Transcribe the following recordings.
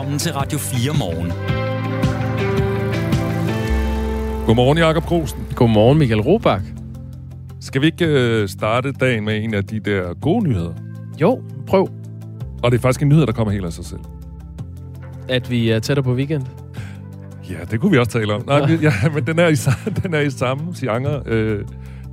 Velkommen til Radio 4 morgen. Godmorgen, Jakob Grosen. Godmorgen, Michael Robach. Skal vi ikke øh, starte dagen med en af de der gode nyheder? Jo, prøv, Og det er faktisk en nyhed, der kommer helt af sig selv. at vi er tættere på weekend. Ja, det kunne vi også tale om. Nej, men- ja, men den er i, den er i samme genre. Øh,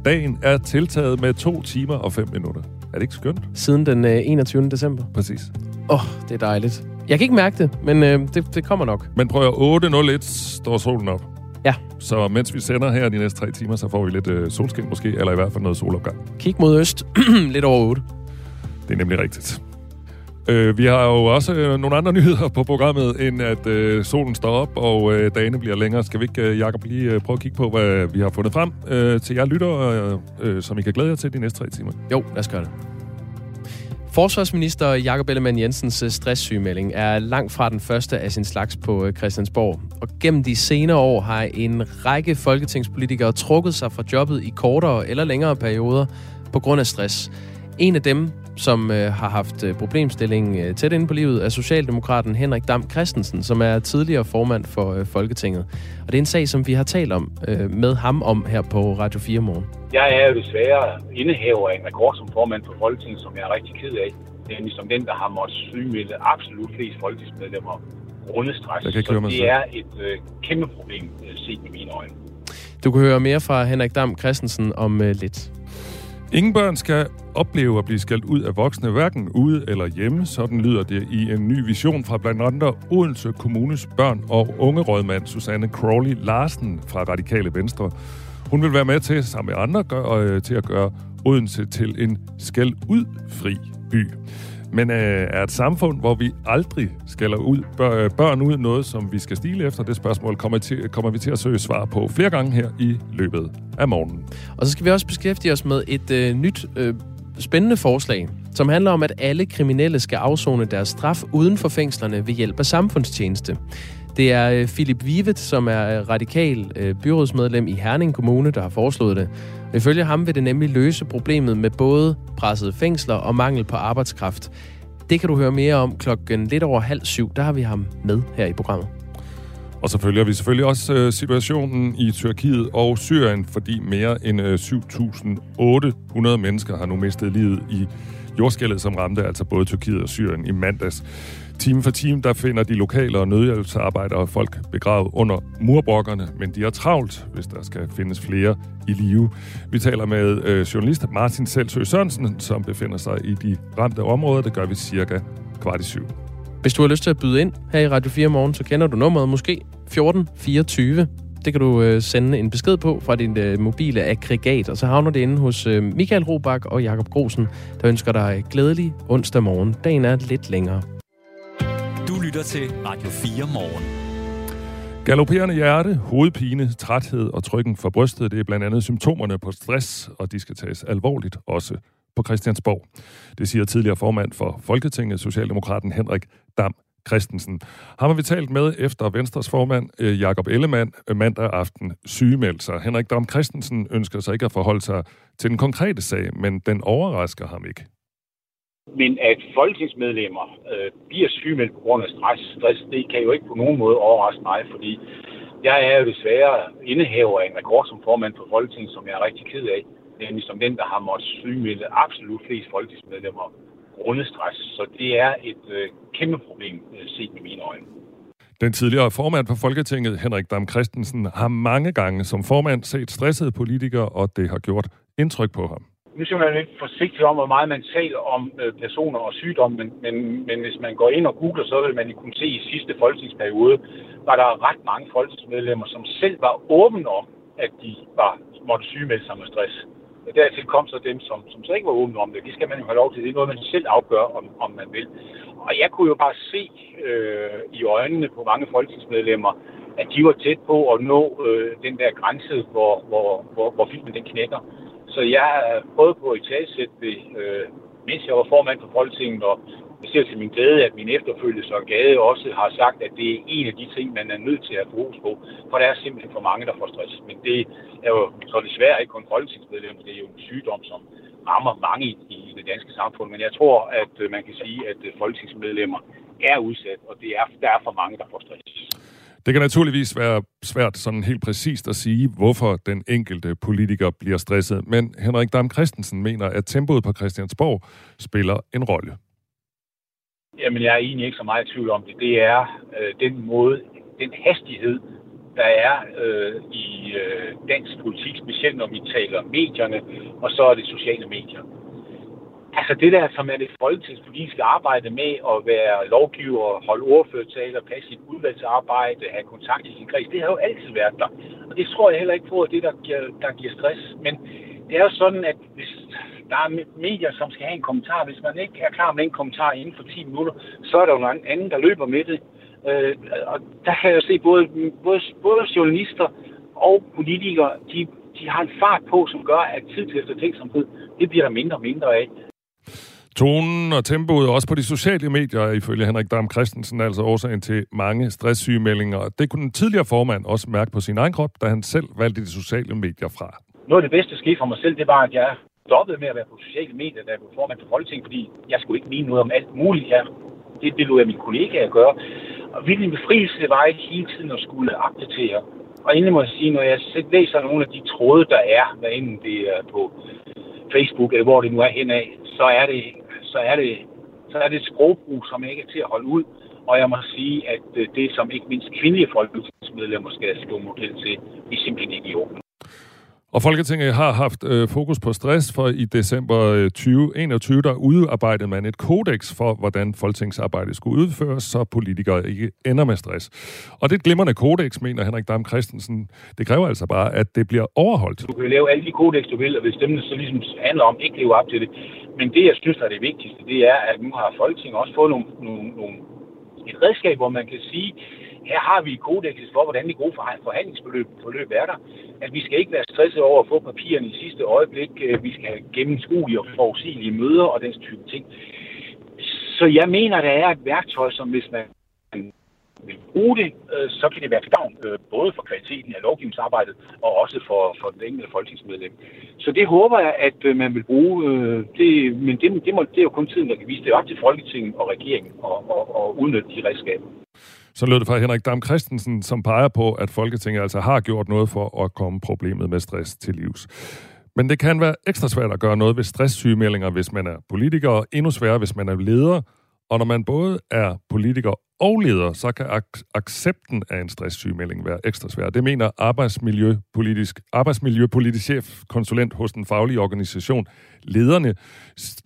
dagen er tiltaget med to timer og fem minutter. Er det ikke skønt? Siden den øh, 21. december. Præcis. Åh, oh, det er dejligt. Jeg kan ikke mærke det, men øh, det, det kommer nok. Men prøv at 8.01 står solen op. Ja. Så mens vi sender her de næste tre timer, så får vi lidt øh, solskin måske, eller i hvert fald noget solopgang. Kig mod øst. Lidt over 8. Det er nemlig rigtigt. Øh, vi har jo også øh, nogle andre nyheder på programmet, end at øh, solen står op, og øh, dagene bliver længere. Skal vi ikke, øh, Jacob, lige øh, prøve at kigge på, hvad vi har fundet frem øh, til jer lytter, øh, øh, som I kan glæde jer til de næste tre timer? Jo, lad os gøre det. Forsvarsminister Jakob Ellemann Jensens øh, stresssygemelding er langt fra den første af sin slags på øh, Christiansborg. Og gennem de senere år har en række folketingspolitikere trukket sig fra jobbet i kortere eller længere perioder på grund af stress. En af dem, som øh, har haft øh, problemstillingen øh, tæt inde på livet, er Socialdemokraten Henrik Dam Christensen, som er tidligere formand for øh, Folketinget. Og det er en sag, som vi har talt om øh, med ham om her på Radio 4 morgen. Jeg er jo desværre indehaver af en rekord som formand for Folketinget, som jeg er rigtig ked af. Nemlig som den, der har måttet sygemelde absolut flest folketingsmedlemmer grundet stress. Så det er et øh, kæmpe problem øh, set med mine øjne. Du kan høre mere fra Henrik Dam Christensen om øh, lidt. Ingen børn skal opleve at blive skældt ud af voksne, hverken ude eller hjemme. Sådan lyder det i en ny vision fra blandt andre Odense Kommunes børn- og ungerådmand Susanne Crawley Larsen fra Radikale Venstre. Hun vil være med til, sammen med andre, gør, øh, til at gøre Odense til en skæld ud fri by. Men øh, er et samfund, hvor vi aldrig skælder ud, bør, øh, børn ud noget, som vi skal stile efter? Det spørgsmål kommer, til, kommer vi til at søge svar på flere gange her i løbet af morgenen. Og så skal vi også beskæftige os med et øh, nyt øh, spændende forslag, som handler om, at alle kriminelle skal afzone deres straf uden for fængslerne ved hjælp af samfundstjeneste. Det er øh, Philip Vivet, som er øh, radikal øh, byrådsmedlem i Herning Kommune, der har foreslået det. Ifølge ham vil det nemlig løse problemet med både pressede fængsler og mangel på arbejdskraft. Det kan du høre mere om klokken lidt over halv syv. Der har vi ham med her i programmet. Og så følger vi selvfølgelig også situationen i Tyrkiet og Syrien, fordi mere end 7.800 mennesker har nu mistet livet i jordskældet, som ramte altså både Tyrkiet og Syrien i mandags. Time for time, der finder de lokale og nødhjælpsarbejdere folk begravet under murbrokkerne, men de er travlt, hvis der skal findes flere i live. Vi taler med øh, journalist Martin Selsø Sørensen, som befinder sig i de ramte områder. Det gør vi cirka kvart i syv. Hvis du har lyst til at byde ind her i Radio 4 morgen, så kender du nummeret måske 1424. Det kan du øh, sende en besked på fra din øh, mobile aggregat, og så havner det inde hos øh, Michael Robach og Jakob Grosen, der ønsker dig glædelig onsdag morgen. Dagen er lidt længere. Du lytter til Radio 4 morgen. Galopperende hjerte, hovedpine, træthed og trykken for brystet, det er blandt andet symptomerne på stress, og de skal tages alvorligt også på Christiansborg. Det siger tidligere formand for Folketinget, Socialdemokraten Henrik Dam Christensen. Ham har vi talt med efter Venstres formand øh, Jakob Ellemann øh, mandag aften sygemeldte sig. Henrik Dam Christensen ønsker sig ikke at forholde sig til den konkrete sag, men den overrasker ham ikke. Men at folketingsmedlemmer øh, bliver sygemeldt på grund af stress, stress, det kan jo ikke på nogen måde overraske mig, fordi jeg er jo desværre indehaver af en rekord som formand for Folketinget, som jeg er rigtig ked af. Nemlig som den, der har måttet sygemelde absolut flest folketingsmedlemmer grundet stress. Så det er et øh, kæmpe problem øh, set med mine øjne. Den tidligere formand for Folketinget, Henrik Dam Christensen, har mange gange som formand set stressede politikere, og det har gjort indtryk på ham. Nu skal man lidt forsigtig om, hvor meget man taler om øh, personer og sygdomme, men, men, men hvis man går ind og googler, så vil man kunne se, at i sidste folketingsperiode var der ret mange folketingsmedlemmer, som selv var åbne om, at de var, måtte sygemelde sig med stress. Og dertil kom så dem, som, som så ikke var åbne om det. Det skal man jo have lov til. Det er noget, man selv afgør, om, om man vil. Og jeg kunne jo bare se øh, i øjnene på mange folketingsmedlemmer, at de var tæt på at nå øh, den der grænse, hvor, hvor, hvor, hvor filmen den knækker. Så jeg har prøvet på at talsætte det, øh, mens jeg var formand for Folketinget, og jeg ser til min glæde, at min efterfølger så Gade også har sagt, at det er en af de ting, man er nødt til at fokus på, for der er simpelthen for mange, der får stress. Men det er jo så desværre ikke kun folketingsmedlemmer, det er jo en sygdom, som rammer mange i, i det danske samfund. Men jeg tror, at øh, man kan sige, at øh, folketingsmedlemmer er udsat, og det er, der er for mange, der får stress. Det kan naturligvis være svært sådan helt præcist at sige, hvorfor den enkelte politiker bliver stresset, men Henrik Dam Christensen mener, at tempoet på Christiansborg spiller en rolle. Jamen, jeg er egentlig ikke så meget i tvivl om det. Det er øh, den måde, den hastighed, der er øh, i øh, dansk politik, specielt når vi taler medierne, og så er det sociale medier. Altså det der, som er det folketingspolitiske arbejde med at være lovgiver, holde ordførtaler, passe sit udvalgsarbejde, have kontakt i sin kreds, det har jo altid været der. Og det tror jeg heller ikke på, at det der giver, der giver stress. Men det er jo sådan, at hvis der er medier, som skal have en kommentar, hvis man ikke er klar med en kommentar inden for 10 minutter, så er der jo nogen anden, der løber med det. Øh, og der kan jeg se både, både, både journalister og politikere, de, de har en fart på, som gør, at tid til eftertænksomhed, det bliver der mindre og mindre af. Tonen og tempoet også på de sociale medier er ifølge Henrik Dam Christensen altså årsagen til mange stresssygemeldinger. Det kunne den tidligere formand også mærke på sin egen krop, da han selv valgte de sociale medier fra. Noget af det bedste, der skete for mig selv, det var, at jeg stoppede med at være på sociale medier, da jeg blev formand for Folketing, fordi jeg skulle ikke mene noget om alt muligt her. Det, det lod jeg mine kollegaer gøre. Og hvilken befrielse var ikke hele tiden at skulle opdatere. Og endelig må jeg sige, når jeg læser nogle af de tråde, der er, hvad enten det er på Facebook, eller hvor det nu er henad, så er det så er det, så er det et sprogbrug, som ikke er til at holde ud. Og jeg må sige, at øh, det, som ikke mindst kvindelige folketingsmedlemmer skal stå model til, er simpelthen ikke i orden. Og Folketinget har haft øh, fokus på stress, for i december 2021, øh, der udarbejdede man et kodex for, hvordan folketingsarbejdet skulle udføres, så politikere ikke ender med stress. Og det er et glimrende kodex, mener Henrik Dam Christensen. Det kræver altså bare, at det bliver overholdt. Du kan lave alle de kodex, du vil, og hvis dem så ligesom handler om ikke leve op til det. Men det, jeg synes er det vigtigste, det er, at nu har Folketinget også fået nogle, nogle, nogle et redskab, hvor man kan sige, her har vi kodexet for, hvordan det gode forhandlingsforløb forløb er der. At vi skal ikke være stresset over at få papirerne i sidste øjeblik. Øh, vi skal have gennemskuelige og forudsigelige møder og den type ting. Så jeg mener, der er et værktøj, som hvis man vil bruge det, øh, så kan det være til gavn øh, både for kvaliteten af lovgivningsarbejdet og også for, for den enkelte folketingsmedlem. Så det håber jeg, at øh, man vil bruge. Øh, det, men det, det, må, det er jo kun tiden, der kan vise. Det op til Folketinget og regeringen og, og, og udnytte de redskaber. Så lød det fra Henrik Dam Christensen, som peger på, at Folketinget altså har gjort noget for at komme problemet med stress til livs. Men det kan være ekstra svært at gøre noget ved stresssygemeldinger, hvis man er politiker, og endnu sværere, hvis man er leder. Og når man både er politiker og leder, så kan ak- accepten af en stresssygemelding være ekstra svær. Det mener arbejdsmiljøpolitisk, arbejdsmiljøpolitisk chef, konsulent hos den faglige organisation Lederne,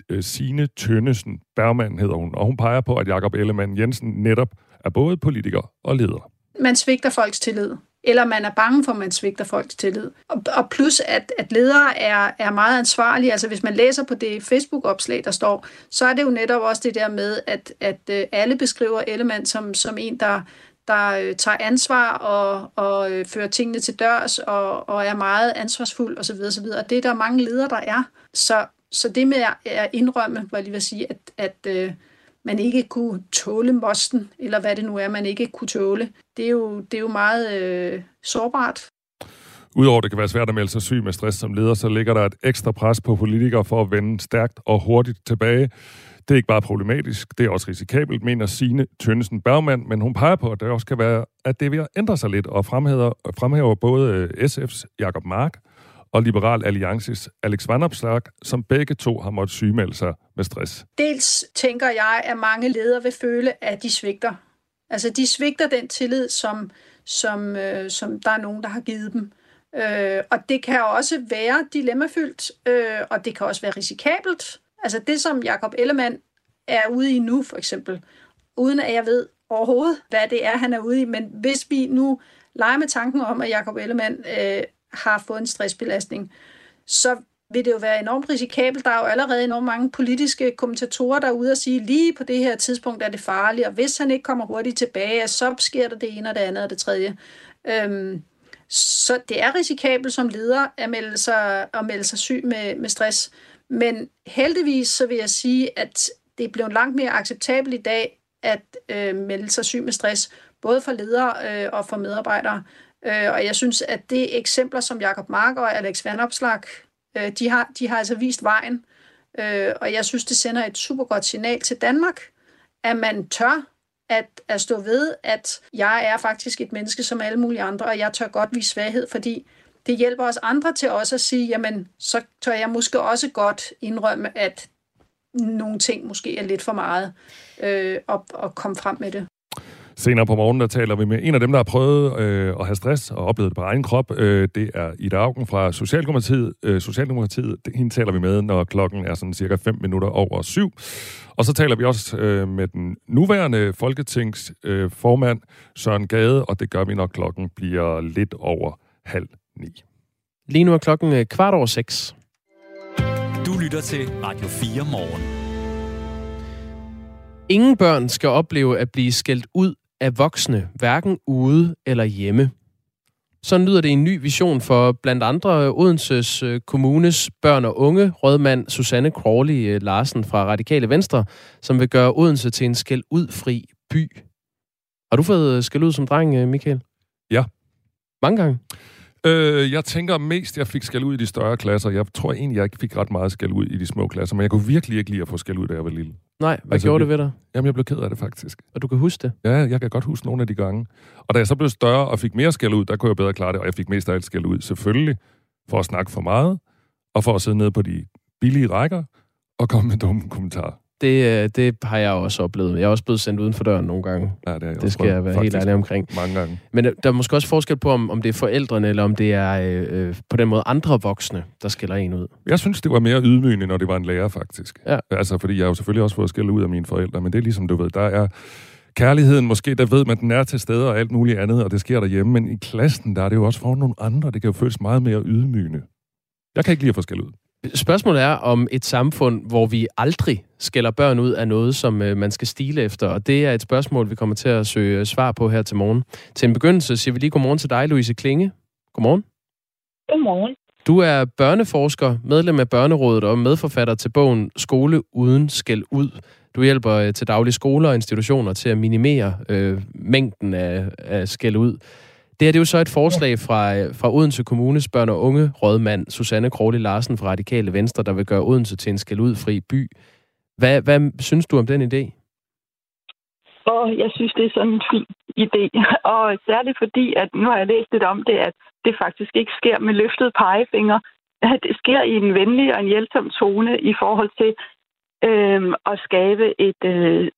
øh, Sine Tønnesen Bergmann hedder hun, og hun peger på, at Jakob Ellemann Jensen netop er både politiker og leder. Man svigter folks tillid eller man er bange for, at man svigter folks tillid. Og, og plus, at, at ledere er, er meget ansvarlige. Altså hvis man læser på det Facebook-opslag, der står, så er det jo netop også det der med, at, at øh, alle beskriver Ellemann som, som en, der, der øh, tager ansvar og, og øh, fører tingene til dørs og, og er meget ansvarsfuld osv. osv. Og det er der mange ledere, der er. Så, så det med at indrømme, hvor jeg lige vil sige, at, at man ikke kunne tåle mosten, eller hvad det nu er, man ikke kunne tåle. Det er jo, det er jo meget øh, sårbart. Udover det kan være svært at melde sig syg med stress som leder, så ligger der et ekstra pres på politikere for at vende stærkt og hurtigt tilbage. Det er ikke bare problematisk, det er også risikabelt, mener Signe Tønnesen Bergman, men hun peger på, at det også kan være, at det vil ændre sig lidt, og fremhæver, fremhæver både SF's Jakob Mark og Liberal Alliances Alex Vanopslag, som begge to har måttet sygemelde sig med stress. Dels tænker jeg, at mange ledere vil føle, at de svigter. Altså, de svigter den tillid, som, som, øh, som der er nogen, der har givet dem. Øh, og det kan også være dilemmafyldt, øh, og det kan også være risikabelt. Altså det, som Jakob Ellemann er ude i nu, for eksempel, uden at jeg ved overhovedet, hvad det er, han er ude i. Men hvis vi nu leger med tanken om, at Jakob Ellemann øh, har fået en stressbelastning, så vil det jo være enormt risikabelt. Der er jo allerede enormt mange politiske kommentatorer, der er ude og sige, lige på det her tidspunkt er det farligt, og hvis han ikke kommer hurtigt tilbage, så sker der det ene og det andet og det tredje. Øhm, så det er risikabelt som leder at melde sig, at melde sig syg med, med stress. Men heldigvis så vil jeg sige, at det er blevet langt mere acceptabelt i dag at øh, melde sig syg med stress, både for ledere øh, og for medarbejdere. Øh, og jeg synes, at det eksempler, som Jakob Mark og Alex Vandopslag, øh, de, har, de har altså vist vejen. Øh, og jeg synes, det sender et super godt signal til Danmark, at man tør at, at stå ved, at jeg er faktisk et menneske som alle mulige andre, og jeg tør godt vise svaghed, fordi det hjælper os andre til også at sige, jamen, så tør jeg måske også godt indrømme, at nogle ting måske er lidt for meget, øh, og, og komme frem med det. Senere på morgenen, der taler vi med en af dem, der har prøvet øh, at have stress og oplevet det på egen krop. Øh, det er Ida Augen fra Socialdemokratiet. Øh, Socialdemokratiet, hende taler vi med, når klokken er sådan cirka 5 minutter over syv. Og så taler vi også øh, med den nuværende folketingsformand, øh, formand, Søren Gade, og det gør vi, når klokken bliver lidt over halv ni. Lige nu er klokken øh, kvart over seks. Du lytter til Radio 4 morgen. Ingen børn skal opleve at blive skældt ud af voksne, hverken ude eller hjemme. Så lyder det en ny vision for blandt andre Odenses øh, Kommunes børn og unge rådmand Susanne Crawley øh, Larsen fra Radikale Venstre, som vil gøre Odense til en skæld udfri by. Har du fået øh, skæld ud som dreng, Michael? Ja. Mange gange? Øh, jeg tænker mest, jeg fik skæld ud i de større klasser. Jeg tror egentlig, jeg ikke fik ret meget skæld ud i de små klasser, men jeg kunne virkelig ikke lide at få skæld ud, da jeg var lille. Nej, hvad altså, gjorde det ved dig? Jamen, jeg blev ked af det faktisk. Og du kan huske det? Ja, jeg kan godt huske nogle af de gange. Og da jeg så blev større og fik mere skæld ud, der kunne jeg bedre klare det, og jeg fik mest af alt skæld ud. Selvfølgelig for at snakke for meget, og for at sidde nede på de billige rækker og komme med dumme kommentarer. Det, øh, det har jeg også oplevet. Jeg er også blevet sendt uden for døren nogle gange. Ja, det, det skal jeg være helt ærlig omkring. Mange gange. Men øh, der er måske også forskel på, om, om det er forældrene, eller om det er øh, øh, på den måde andre voksne, der skiller en ud. Jeg synes, det var mere ydmygende, når det var en lærer, faktisk. Ja. Altså, fordi jeg har jo selvfølgelig også fået skille ud af mine forældre, men det er ligesom, du ved, der er kærligheden måske, der ved man, den er til stede og alt muligt andet, og det sker derhjemme, men i klassen, der er det jo også for nogle andre. Det kan jo føles meget mere ydmygende. Jeg kan ikke lide at få skæld ud. Spørgsmålet er om et samfund, hvor vi aldrig skælder børn ud af noget, som øh, man skal stile efter. Og det er et spørgsmål, vi kommer til at søge øh, svar på her til morgen. Til en begyndelse siger vi lige godmorgen til dig, Louise Klinge. Godmorgen. Godmorgen. Du er børneforsker, medlem af Børnerådet og medforfatter til bogen Skole uden skæld ud. Du hjælper øh, til daglige skoler og institutioner til at minimere øh, mængden af, af skæld ud. Det her det er jo så et forslag fra, fra Odense Kommunes børn- og unge rådmand Susanne Krogli Larsen fra Radikale Venstre, der vil gøre Odense til en skældudfri by. Hvad, hvad synes du om den idé? Og jeg synes, det er sådan en fin idé. Og særligt fordi, at nu har jeg læst lidt om det, at det faktisk ikke sker med løftet pegefinger. Det sker i en venlig og en hjælpsom tone i forhold til øh, at skabe et øh,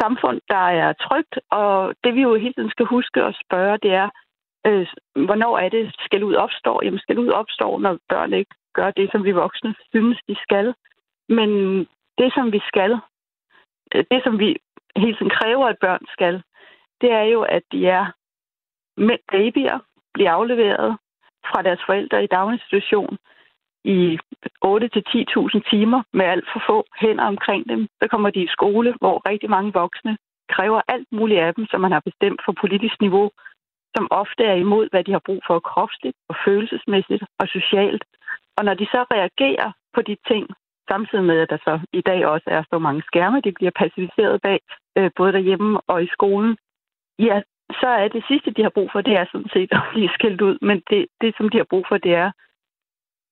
samfund, der er trygt. Og det vi jo hele tiden skal huske at spørge, det er, Øh, hvornår er det, skal ud opstår? Jamen, skal ud opstår, når børn ikke gør det, som vi voksne synes, de skal. Men det, som vi skal, øh, det, som vi hele tiden kræver, at børn skal, det er jo, at de er med babyer, bliver afleveret fra deres forældre i daginstitution i 8-10.000 timer med alt for få hænder omkring dem. Så kommer de i skole, hvor rigtig mange voksne kræver alt muligt af dem, som man har bestemt for politisk niveau, som ofte er imod, hvad de har brug for kropsligt og følelsesmæssigt og socialt. Og når de så reagerer på de ting, samtidig med, at der så i dag også er så mange skærme, de bliver passiviseret bag, øh, både derhjemme og i skolen, ja, så er det sidste, de har brug for, det er sådan set at blive skældt ud. Men det, det som de har brug for, det er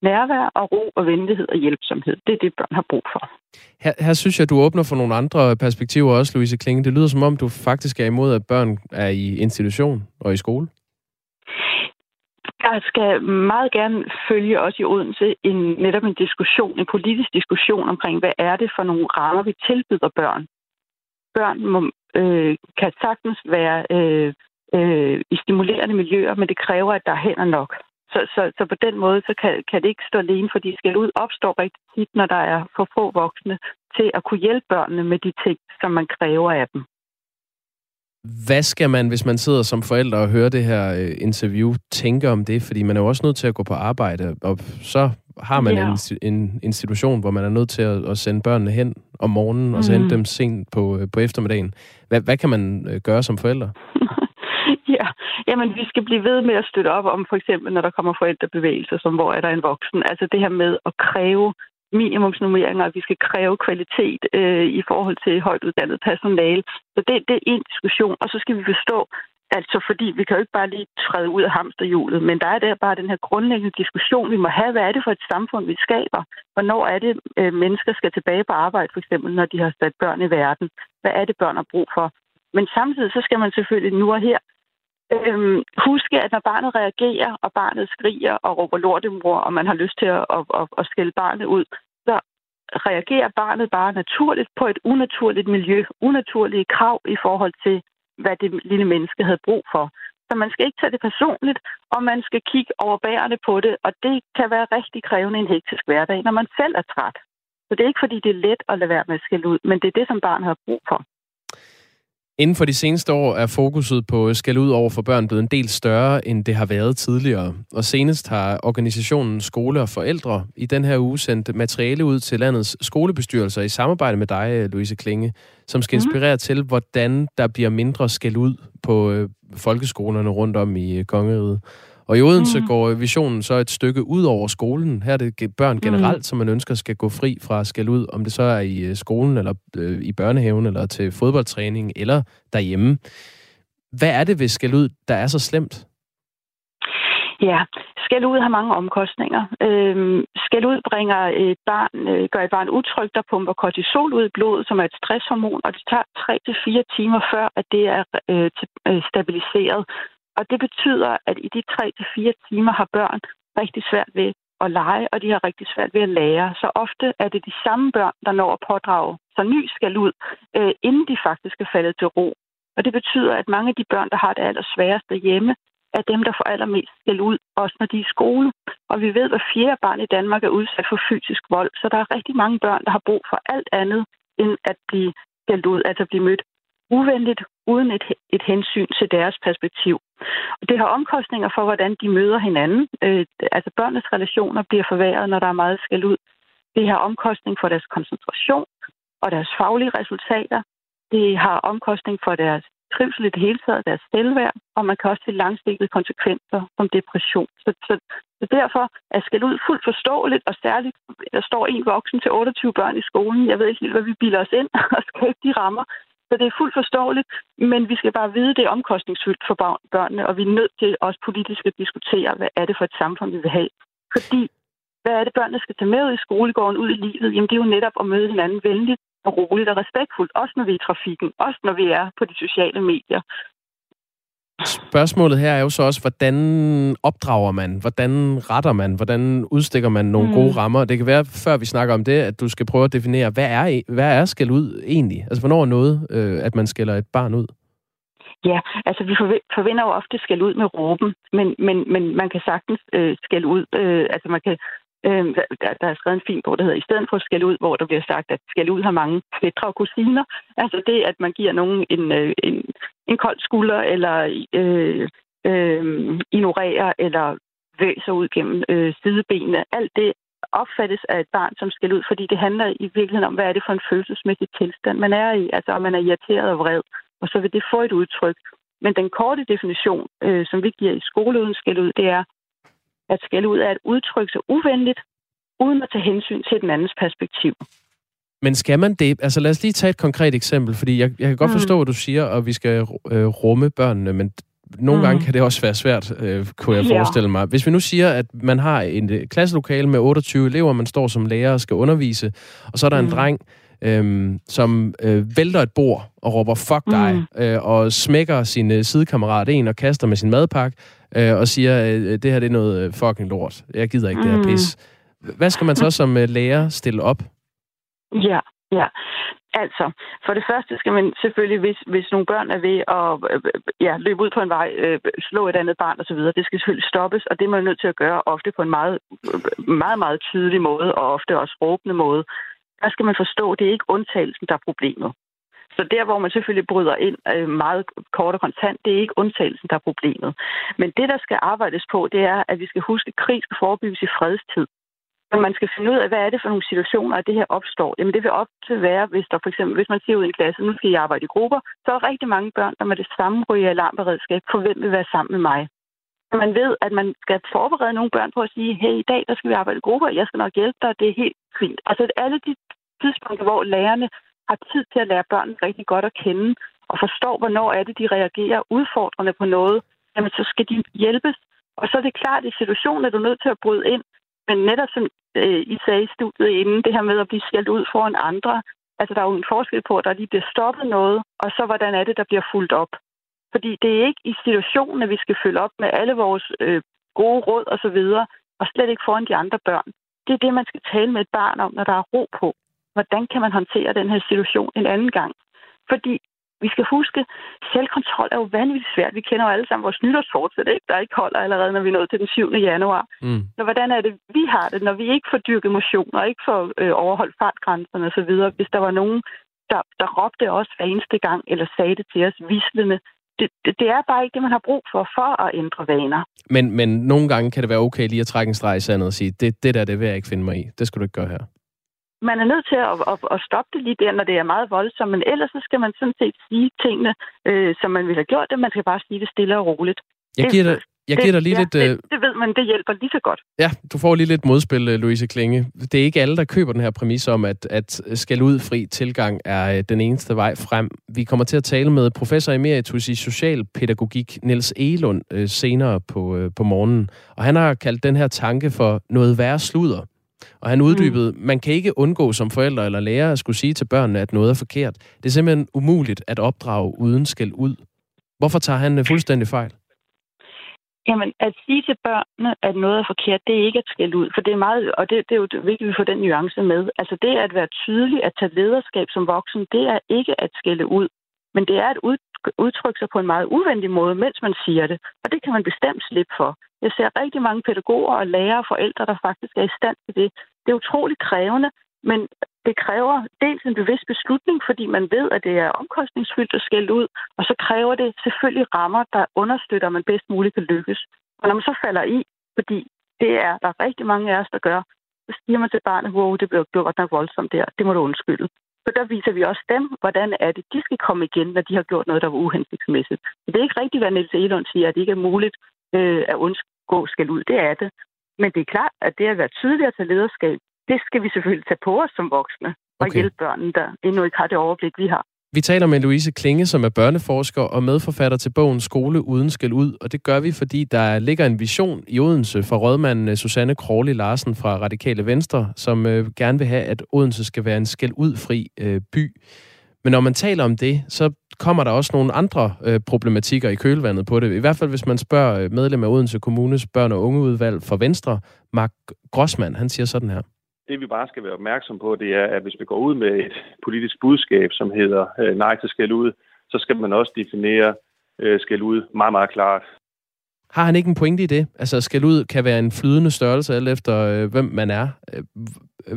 nærvær og ro og venlighed og hjælpsomhed. Det er det, børn har brug for. Her, her synes jeg, du åbner for nogle andre perspektiver også, Louise Klinge. Det lyder som om, du faktisk er imod, at børn er i institution og i skole. Jeg skal meget gerne følge også i Odense en, netop en diskussion, en politisk diskussion omkring, hvad er det for nogle rammer, vi tilbyder børn. Børn må, øh, kan sagtens være øh, øh, i stimulerende miljøer, men det kræver, at der er hænder nok. Så, så, så på den måde så kan, kan det ikke stå alene, fordi skal ud opstår rigtig tit, når der er for få voksne til at kunne hjælpe børnene med de ting, som man kræver af dem. Hvad skal man, hvis man sidder som forælder og hører det her øh, interview, tænke om det? Fordi man er jo også nødt til at gå på arbejde, og så har man ja. en, en institution, hvor man er nødt til at, at sende børnene hen om morgenen, og så hente mm. dem sent på, øh, på eftermiddagen. Hvad, hvad kan man øh, gøre som forælder? ja, jamen vi skal blive ved med at støtte op om for eksempel, når der kommer forældrebevægelser, som hvor er der en voksen. Altså det her med at kræve minimumsnummeringer, at vi skal kræve kvalitet øh, i forhold til højt uddannet personale. Så det, det er en diskussion, og så skal vi forstå, Altså fordi vi kan jo ikke bare lige træde ud af hamsterhjulet, men der er der bare den her grundlæggende diskussion, vi må have. Hvad er det for et samfund, vi skaber? Hvornår er det, øh, mennesker skal tilbage på arbejde, for eksempel, når de har sat børn i verden? Hvad er det, børn har brug for? Men samtidig så skal man selvfølgelig nu og her øhm, huske, at når barnet reagerer, og barnet skriger og råber lortemor, og man har lyst til at, at, at, at skælde barnet ud, så reagerer barnet bare naturligt på et unaturligt miljø, unaturlige krav i forhold til, hvad det lille menneske havde brug for. Så man skal ikke tage det personligt, og man skal kigge overbærende på det, og det kan være rigtig krævende i en hektisk hverdag, når man selv er træt. Så det er ikke, fordi det er let at lade være med at skælde ud, men det er det, som barnet har brug for. Inden for de seneste år er fokuset på skæld ud over for børn blevet en del større, end det har været tidligere. Og senest har organisationen Skole og Forældre i den her uge sendt materiale ud til landets skolebestyrelser i samarbejde med dig, Louise Klinge, som skal mhm. inspirere mm. til, hvordan der bliver mindre skæld ud på øh, folkeskolerne rundt om i kongeriget. Og i Odense mm. går visionen så et stykke ud over skolen. Her er det børn generelt, mm. som man ønsker skal gå fri fra skal ud, om det så er i øh, skolen, eller øh, i børnehaven, eller til fodboldtræning, eller derhjemme. Hvad er det ved skal ud, der er så slemt? Ja, skæld ud har mange omkostninger. Øhm, skæld ud bringer et barn, øh, gør et barn utrygt, der pumper kortisol ud i blodet, som er et stresshormon, og det tager 3-4 timer før, at det er øh, øh stabiliseret. Og det betyder, at i de 3-4 timer har børn rigtig svært ved at lege, og de har rigtig svært ved at lære. Så ofte er det de samme børn, der når at pådrage sig ny skal ud, øh, inden de faktisk er faldet til ro. Og det betyder, at mange af de børn, der har det allersværeste hjemme, er dem, der får allermest skæld ud, også når de er i skole. Og vi ved, at fjerde barn i Danmark er udsat for fysisk vold, så der er rigtig mange børn, der har brug for alt andet, end at blive skældt ud, altså blive mødt uvenligt, uden et, et hensyn til deres perspektiv. Og det har omkostninger for, hvordan de møder hinanden. Øh, altså børnenes relationer bliver forværret, når der er meget skal ud. Det har omkostning for deres koncentration og deres faglige resultater. Det har omkostning for deres trivsel i det hele taget, deres selvværd, og man kan også se langsigtede konsekvenser som depression. Så, så, så derfor er skal ud fuldt forståeligt, og særligt, der står en voksen til 28 børn i skolen. Jeg ved ikke helt, hvad vi bilder os ind og skabe de rammer. Så det er fuldt forståeligt, men vi skal bare vide, at det er omkostningsfyldt for børnene, og vi er nødt til også politisk at diskutere, hvad er det for et samfund, vi vil have. Fordi, hvad er det, børnene skal tage med i skolegården ud i livet? Jamen, det er jo netop at møde hinanden venligt og roligt og respektfuldt, også når vi er i trafikken, også når vi er på de sociale medier. Spørgsmålet her er jo så også, hvordan opdrager man? Hvordan retter man? Hvordan udstikker man nogle mm. gode rammer? Det kan være, før vi snakker om det, at du skal prøve at definere, hvad er, hvad er skæld ud egentlig? Altså, hvornår er noget, øh, at man skælder et barn ud? Ja, altså vi forventer jo ofte skæld ud med råben, men, men, men man kan sagtens øh, skælde ud. Øh, altså man kan Øh, der, der er skrevet en fin bog, der hedder I stedet for skæld ud, hvor der bliver sagt, at skæld ud har mange fætter og kusiner. Altså det, at man giver nogen en, øh, en, en kold skulder, eller øh, øh, ignorerer, eller væser ud gennem øh, sidebenene. Alt det opfattes af et barn som skal ud, fordi det handler i virkeligheden om, hvad er det for en følelsesmæssig tilstand, man er i. Altså om man er irriteret og vred, og så vil det få et udtryk. Men den korte definition, øh, som vi giver i skoleuden skal ud, det er, at skælde ud er at udtrykke sig uvenligt, uden at tage hensyn til den andens perspektiv. Men skal man det? Altså lad os lige tage et konkret eksempel, fordi jeg, jeg kan godt mm. forstå, hvad du siger, og vi skal øh, rumme børnene, men nogle mm. gange kan det også være svært, øh, kunne jeg ja. forestille mig. Hvis vi nu siger, at man har en øh, klasselokale med 28 elever, man står som lærer og skal undervise, og så er der mm. en dreng, øhm, som øh, vælter et bord og råber fuck dig, mm. øh, og smækker sin øh, sidekammerat en og kaster med sin madpakke, øh, og siger, øh, det her det er noget øh, fucking lort. Jeg gider ikke mm. det her mm. pis. Hvad skal man så som øh, lærer stille op? Ja, ja. Altså, for det første skal man selvfølgelig, hvis, hvis nogle børn er ved at øh, ja, løbe ud på en vej, øh, slå et andet barn osv., det skal selvfølgelig stoppes, og det er man nødt til at gøre ofte på en meget, meget, meget tydelig måde, og ofte også råbende måde der skal man forstå, at det er ikke undtagelsen, der er problemet. Så der, hvor man selvfølgelig bryder ind øh, meget kort og kontant, det er ikke undtagelsen, der er problemet. Men det, der skal arbejdes på, det er, at vi skal huske, at krig skal forebygges i fredstid. Men man skal finde ud af, hvad er det for nogle situationer, at det her opstår. Jamen det vil op til være, hvis der for eksempel, hvis man siger ud i en klasse, nu skal I arbejde i grupper, så er rigtig mange børn, der med det samme ryger alarmberedskab, for hvem vil være sammen med mig. Man ved, at man skal forberede nogle børn på at sige, hey, i dag der skal vi arbejde i grupper, jeg skal nok hjælpe dig, det er helt fint. Altså alle de tidspunkter, hvor lærerne har tid til at lære børnene rigtig godt at kende, og forstår, hvornår er det, de reagerer udfordrende på noget, jamen så skal de hjælpes. Og så er det klart, at i situationen er du nødt til at bryde ind. Men netop som øh, I sagde i studiet inden, det her med at blive skældt ud foran andre, Altså, der er jo en forskel på, at der lige bliver stoppet noget, og så hvordan er det, der bliver fuldt op. Fordi det er ikke i situationen, at vi skal følge op med alle vores øh, gode råd og så videre, og slet ikke foran de andre børn. Det er det, man skal tale med et barn om, når der er ro på. Hvordan kan man håndtere den her situation en anden gang? Fordi vi skal huske, selvkontrol er jo vanvittigt svært. Vi kender jo alle sammen vores nytårsfortsæt, ikke? der ikke holder allerede, når vi nået til den 7. januar. Mm. Så hvordan er det, vi har det, når vi ikke får dyrket motion og ikke får øh, overholdt fartgrænserne osv.? Hvis der var nogen, der, der råbte os hver eneste gang, eller sagde det til os vislende, det, det, det er bare ikke det, man har brug for, for at ændre vaner. Men, men nogle gange kan det være okay lige at trække en streg i sandet og sige, det, det der, det vil jeg ikke finde mig i. Det skal du ikke gøre her man er nødt til at, at, at stoppe det lige der, når det er meget voldsomt, men ellers så skal man sådan set sige tingene, øh, som man ville have gjort det. Man skal bare sige det stille og roligt. Jeg giver dig, jeg giver dig lige ja, lidt... Det, øh, det ved man, det hjælper lige så godt. Ja, du får lige lidt modspil, øh, Louise Klinge. Det er ikke alle, der køber den her præmis om, at, at skal ud fri tilgang er øh, den eneste vej frem. Vi kommer til at tale med professor emeritus i socialpædagogik, Niels Elund, senere på, på morgenen. Og han har kaldt den her tanke for noget værre sludder. Og han uddybede, mm. man kan ikke undgå som forældre eller lærer at skulle sige til børnene, at noget er forkert. Det er simpelthen umuligt at opdrage uden skæld ud. Hvorfor tager han øh, fuldstændig fejl? Jamen, at sige til børnene, at noget er forkert, det er ikke at skælde ud. For det er meget, og det, det er jo vigtigt, at vi får den nuance med. Altså det at være tydelig, at tage lederskab som voksen, det er ikke at skælde ud. Men det er at udtrykke sig på en meget uvenlig måde, mens man siger det. Og det kan man bestemt slippe for. Jeg ser rigtig mange pædagoger og lærere og forældre, der faktisk er i stand til det. Det er utroligt krævende, men det kræver dels en bevidst beslutning, fordi man ved, at det er omkostningsfyldt at skælde ud, og så kræver det selvfølgelig rammer, der understøtter, at man bedst muligt kan lykkes. Og når man så falder i, fordi det er der er rigtig mange af os, der gør, så siger man til barnet, wow, det blev gjort nok voldsomt der, det må du undskylde. Så der viser vi også dem, hvordan er det, de skal komme igen, når de har gjort noget, der var uhensigtsmæssigt. Så det er ikke rigtigt, hvad Niels Elund siger, at det ikke er muligt øh, at undgå skal ud. Det er det. Men det er klart, at det at være tydelig at tage lederskab, det skal vi selvfølgelig tage på os som voksne og okay. hjælpe børnene, der endnu ikke har det overblik, vi har. Vi taler med Louise Klinge, som er børneforsker og medforfatter til bogen Skole uden skal ud, og det gør vi, fordi der ligger en vision i Odense fra rådmanden øh, Susanne Krogli Larsen fra Radikale Venstre, som øh, gerne vil have, at Odense skal være en skal udfri øh, by. Men når man taler om det, så kommer der også nogle andre øh, problematikker i kølvandet på det. I hvert fald, hvis man spørger øh, medlem af Odense Kommunes børn- og ungeudvalg for Venstre, Mark Grossmann, han siger sådan her det vi bare skal være opmærksom på, det er, at hvis vi går ud med et politisk budskab, som hedder øh, nej til skæld ud, så skal man også definere øh, skæld ud meget, meget klart. Har han ikke en pointe i det? Altså, skæld ud kan være en flydende størrelse, alt efter øh, hvem man er. Øh,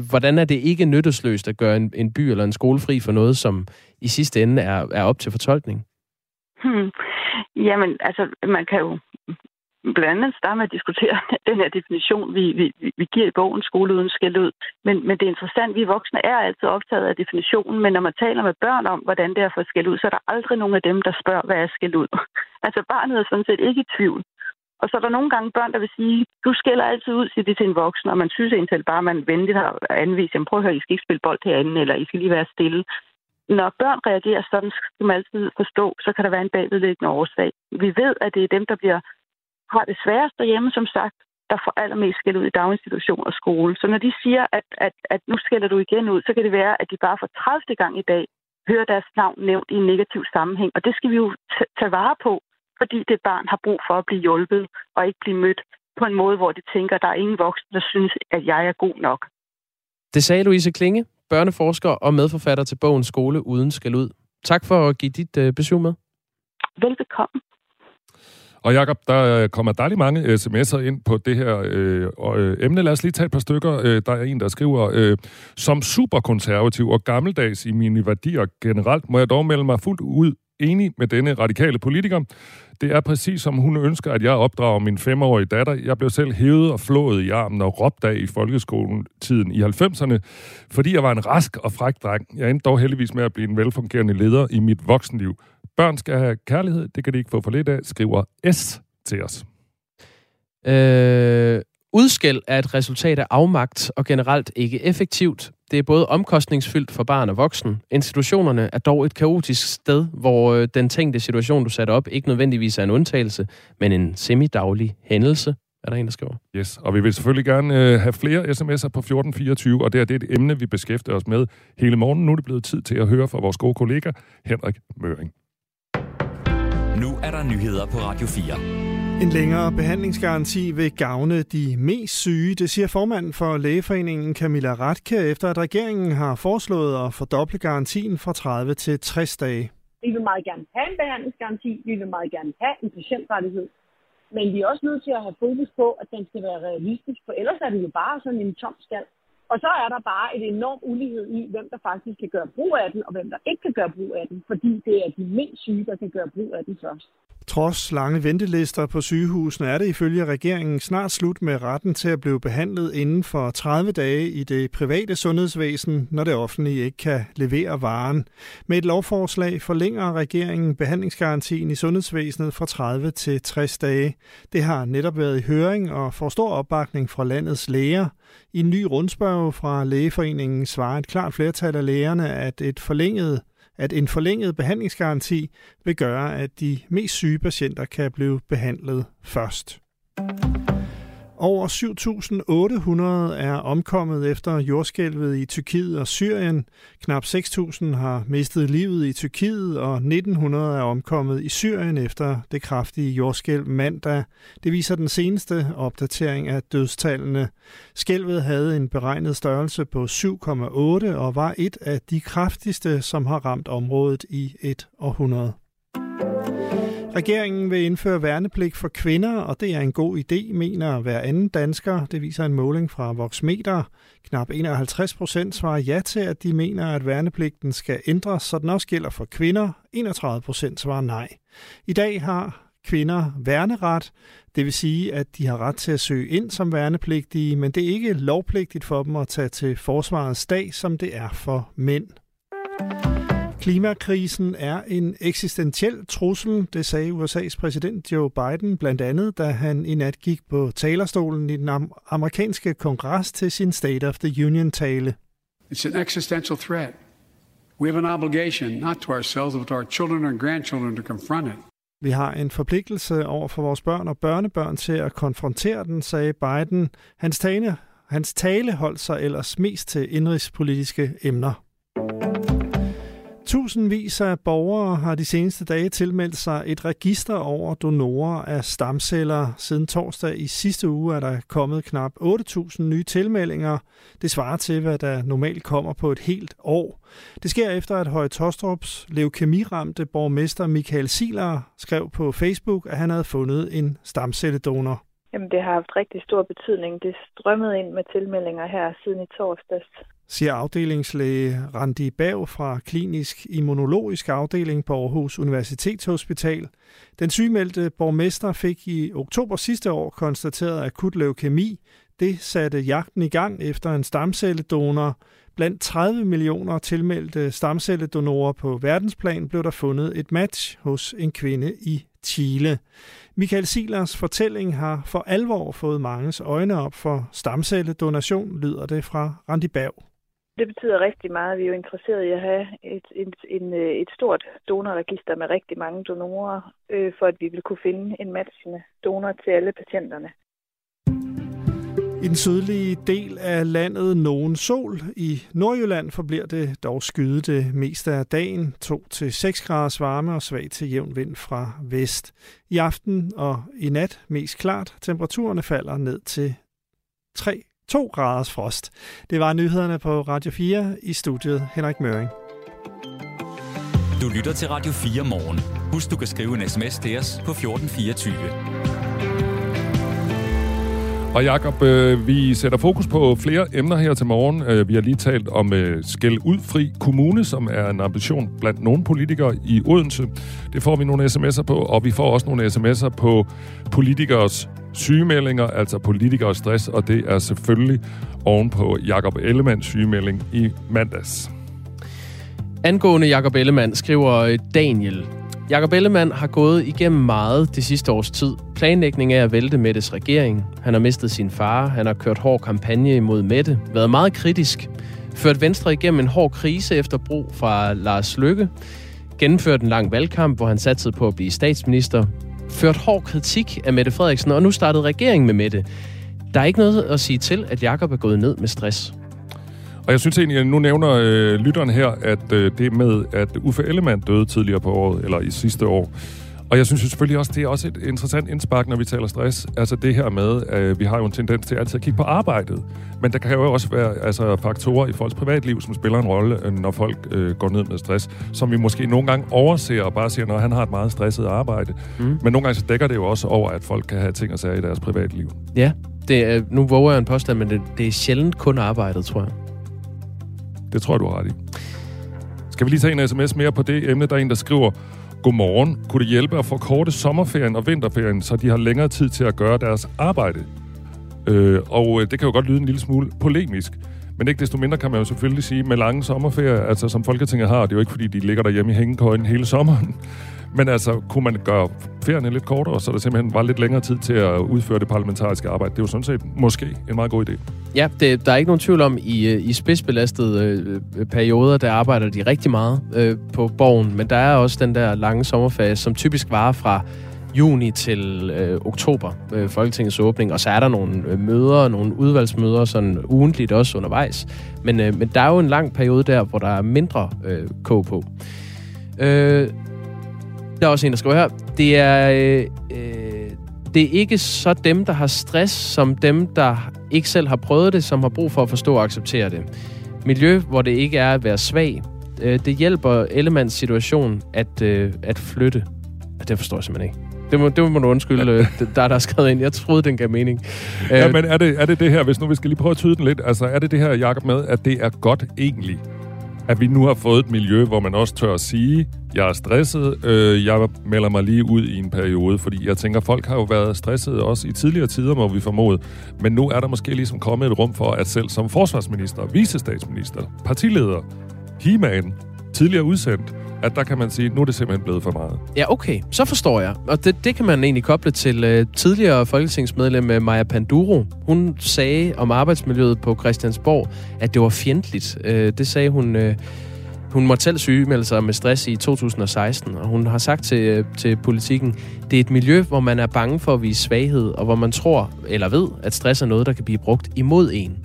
hvordan er det ikke nyttesløst at gøre en, en by eller en skole fri for noget, som i sidste ende er, er op til fortolkning? Hmm. Jamen, altså, man kan jo blandt andet starte med at diskutere den her definition, vi, vi, vi giver i bogen, skole uden skæld ud. Men, men det er interessant, vi voksne er altid optaget af definitionen, men når man taler med børn om, hvordan det er for skæld ud, så er der aldrig nogen af dem, der spørger, hvad er skæld ud. altså barnet er sådan set ikke i tvivl. Og så er der nogle gange børn, der vil sige, du skælder altid ud, siger de til en voksen, og man synes egentlig bare, at man venligt har anvist, jamen prøv at høre, I skal ikke spille bold herinde, eller I skal lige være stille. Når børn reagerer sådan, skal man altid forstå, så kan der være en bagvedliggende årsag. Vi ved, at det er dem, der bliver har det sværest derhjemme, som sagt, der får allermest skæld ud i daginstitution og skole. Så når de siger, at, at, at nu skælder du igen ud, så kan det være, at de bare for 30. gang i dag hører deres navn nævnt i en negativ sammenhæng. Og det skal vi jo tage vare på, fordi det barn har brug for at blive hjulpet og ikke blive mødt på en måde, hvor de tænker, at der er ingen voksne, der synes, at jeg er god nok. Det sagde Louise Klinge, børneforsker og medforfatter til bogen Skole uden skal ud. Tak for at give dit øh, besøg med. Velbekomme. Og Jakob, der øh, kommer dejlig mange øh, sms'er ind på det her øh, øh, emne. Lad os lige tage et par stykker. Øh, der er en, der skriver, øh, som superkonservativ og gammeldags i mine værdier generelt, må jeg dog melde mig fuldt ud enig med denne radikale politiker. Det er præcis som hun ønsker, at jeg opdrager min femårige datter. Jeg blev selv hævet og flået i armen og råbt af i folkeskolen tiden i 90'erne, fordi jeg var en rask og fræk dreng. Jeg endte dog heldigvis med at blive en velfungerende leder i mit voksenliv. Børn skal have kærlighed, det kan de ikke få for lidt af, skriver S til os. Øh, udskæld er et resultat af afmagt og generelt ikke effektivt. Det er både omkostningsfyldt for barn og voksen. Institutionerne er dog et kaotisk sted, hvor øh, den tænkte situation, du satte op, ikke nødvendigvis er en undtagelse, men en semidaglig hændelse. er der en, der skriver. Yes, og vi vil selvfølgelig gerne øh, have flere sms'er på 1424, og det er, det et emne, vi beskæftiger os med hele morgen. Nu er det blevet tid til at høre fra vores gode kollega, Henrik Møring. Nu er der nyheder på Radio 4. En længere behandlingsgaranti vil gavne de mest syge, det siger formanden for Lægeforeningen Camilla Ratke, efter at regeringen har foreslået at fordoble garantien fra 30 til 60 dage. Vi vil meget gerne have en behandlingsgaranti, vi vil meget gerne have en patientrettighed, men vi er også nødt til at have fokus på, at den skal være realistisk, for ellers er det jo bare sådan en tom skal. Og så er der bare et enorm ulighed i, hvem der faktisk kan gøre brug af den, og hvem der ikke kan gøre brug af den, fordi det er de mindst syge, der kan gøre brug af den først. Trods lange ventelister på sygehusene er det ifølge regeringen snart slut med retten til at blive behandlet inden for 30 dage i det private sundhedsvæsen, når det offentlige ikke kan levere varen. Med et lovforslag forlænger regeringen behandlingsgarantien i sundhedsvæsenet fra 30 til 60 dage. Det har netop været i høring og får stor opbakning fra landets læger. I en ny rundspørg fra Lægeforeningen svarer et klart flertal af lægerne, at et forlænget at en forlænget behandlingsgaranti vil gøre, at de mest syge patienter kan blive behandlet først. Over 7.800 er omkommet efter jordskælvet i Tyrkiet og Syrien. Knap 6.000 har mistet livet i Tyrkiet, og 1.900 er omkommet i Syrien efter det kraftige jordskælv mandag. Det viser den seneste opdatering af dødstallene. Skælvet havde en beregnet størrelse på 7,8 og var et af de kraftigste, som har ramt området i et århundrede. Regeringen vil indføre værnepligt for kvinder, og det er en god idé, mener hver anden dansker. Det viser en måling fra Voxmeter. Knap 51 procent svarer ja til, at de mener, at værnepligten skal ændres, så den også gælder for kvinder. 31 procent svarer nej. I dag har kvinder værneret, det vil sige, at de har ret til at søge ind som værnepligtige, men det er ikke lovpligtigt for dem at tage til forsvarets dag, som det er for mænd. Klimakrisen er en eksistentiel trussel, det sagde USA's præsident Joe Biden blandt andet, da han i nat gik på talerstolen i den amerikanske kongres til sin State of the Union-tale. It's an existential threat. We have an obligation, not to ourselves, but to our children and grandchildren to confront it. Vi har en forpligtelse over for vores børn og børnebørn til at konfrontere den, sagde Biden. Hans tale, hans tale holdt sig ellers mest til indrigspolitiske emner. Tusindvis af borgere har de seneste dage tilmeldt sig et register over donorer af stamceller. Siden torsdag i sidste uge er der kommet knap 8.000 nye tilmeldinger. Det svarer til, hvad der normalt kommer på et helt år. Det sker efter, at Høje Tostrups leukemiramte borgmester Michael Siler skrev på Facebook, at han havde fundet en stamcelledonor. Jamen, det har haft rigtig stor betydning. Det strømmede ind med tilmeldinger her siden i torsdags siger afdelingslæge Randi Bav fra Klinisk Immunologisk Afdeling på Aarhus Universitetshospital. Den sygemeldte borgmester fik i oktober sidste år konstateret akut leukemi. Det satte jagten i gang efter en stamcelledonor. Blandt 30 millioner tilmeldte stamcelledonorer på verdensplan blev der fundet et match hos en kvinde i Chile. Michael Silers fortælling har for alvor fået manges øjne op for stamcelledonation, lyder det fra Randi Berg. Det betyder rigtig meget. Vi er jo interesseret i at have et, et, en, øh, et stort donorregister med rigtig mange donorer, øh, for at vi vil kunne finde en matchende donor til alle patienterne. I den sydlige del af landet nogen sol. I Nordjylland forbliver det dog skyde det meste af dagen. 2-6 graders varme og svag til jævn vind fra vest. I aften og i nat mest klart. Temperaturerne falder ned til 3 2 graders frost. Det var nyhederne på Radio 4 i studiet Henrik Møring. Du lytter til Radio 4 morgen. Husk, du kan skrive en sms til os på 1424. Og Jakob, øh, vi sætter fokus på flere emner her til morgen. Øh, vi har lige talt om øh, skæld udfri kommune, som er en ambition blandt nogle politikere i Odense. Det får vi nogle sms'er på, og vi får også nogle sms'er på politikers sygemeldinger, altså politikers stress, og det er selvfølgelig oven på Jakob Ellemands sygemelding i mandags. Angående Jakob Ellemann skriver øh, Daniel, Jakob Ellemann har gået igennem meget det sidste års tid. Planlægning af at vælte Mettes regering. Han har mistet sin far. Han har kørt hård kampagne imod Mette. Været meget kritisk. Ført Venstre igennem en hård krise efter brug fra Lars Lykke. Gennemført en lang valgkamp, hvor han satsede på at blive statsminister ført hård kritik af Mette Frederiksen, og nu startede regeringen med Mette. Der er ikke noget at sige til, at Jakob er gået ned med stress. Og jeg synes egentlig, at nu nævner øh, lytteren her, at øh, det med, at Uffe Ellemann døde tidligere på året, eller i sidste år. Og jeg synes selvfølgelig også, det er også et interessant indspark, når vi taler stress. Altså det her med, at vi har jo en tendens til altid at kigge på arbejdet. Men der kan jo også være altså, faktorer i folks privatliv, som spiller en rolle, øh, når folk øh, går ned med stress, som vi måske nogle gange overser og bare siger, når han har et meget stresset arbejde. Mm. Men nogle gange så dækker det jo også over, at folk kan have ting og sager i deres privatliv. Ja, det er, nu våger jeg en påstand, men det, det er sjældent kun arbejdet, tror jeg. Det tror jeg, du har ret i. Skal vi lige tage en sms mere på det emne? Der er en, der skriver, Godmorgen. Kunne det hjælpe at forkorte sommerferien og vinterferien, så de har længere tid til at gøre deres arbejde? Øh, og øh, det kan jo godt lyde en lille smule polemisk. Men ikke desto mindre kan man jo selvfølgelig sige, med lange sommerferier, altså som Folketinget har, det er jo ikke fordi, de ligger derhjemme i hængekøjen hele sommeren. Men altså, kunne man gøre ferierne lidt kortere, så der simpelthen var lidt længere tid til at udføre det parlamentariske arbejde? Det er jo sådan set måske en meget god idé. Ja, det, der er ikke nogen tvivl om, i, øh, i spidsbelastede øh, perioder, der arbejder de rigtig meget øh, på borgen, men der er også den der lange sommerfase, som typisk varer fra juni til øh, oktober, øh, Folketingets åbning, og så er der nogle øh, møder, nogle udvalgsmøder, sådan ugentligt også undervejs. Men, øh, men der er jo en lang periode der, hvor der er mindre øh, kog på. Øh, der er også en, der skriver her. Det er, øh, øh, det er ikke så dem, der har stress, som dem, der ikke selv har prøvet det, som har brug for at forstå og acceptere det. Miljø, hvor det ikke er at være svag, øh, det hjælper Ellemands situation at, øh, at flytte. Det forstår jeg simpelthen ikke. Det må, det må du undskylde, øh, der, der er skrevet ind. Jeg troede, den gav mening. Ja, øh, men er det, er det det her, hvis nu vi skal lige prøve at tyde den lidt, altså er det det her, Jacob, med, at det er godt egentlig, at vi nu har fået et miljø, hvor man også tør at sige, jeg er stresset, øh, jeg melder mig lige ud i en periode, fordi jeg tænker, folk har jo været stresset også i tidligere tider, må vi formode, men nu er der måske ligesom kommet et rum for, at selv som forsvarsminister, visestatsminister, partileder, he tidligere udsendt, at der kan man sige, at nu er det simpelthen blevet for meget. Ja, okay. Så forstår jeg. Og det, det kan man egentlig koble til uh, tidligere folketingsmedlem uh, Maja Panduro. Hun sagde om arbejdsmiljøet på Christiansborg, at det var fjendtligt. Uh, det sagde hun... Uh, hun måtte selv sygemelde sig med stress i 2016, og hun har sagt til, øh, til politikken, det er et miljø, hvor man er bange for at vise svaghed, og hvor man tror eller ved, at stress er noget, der kan blive brugt imod en.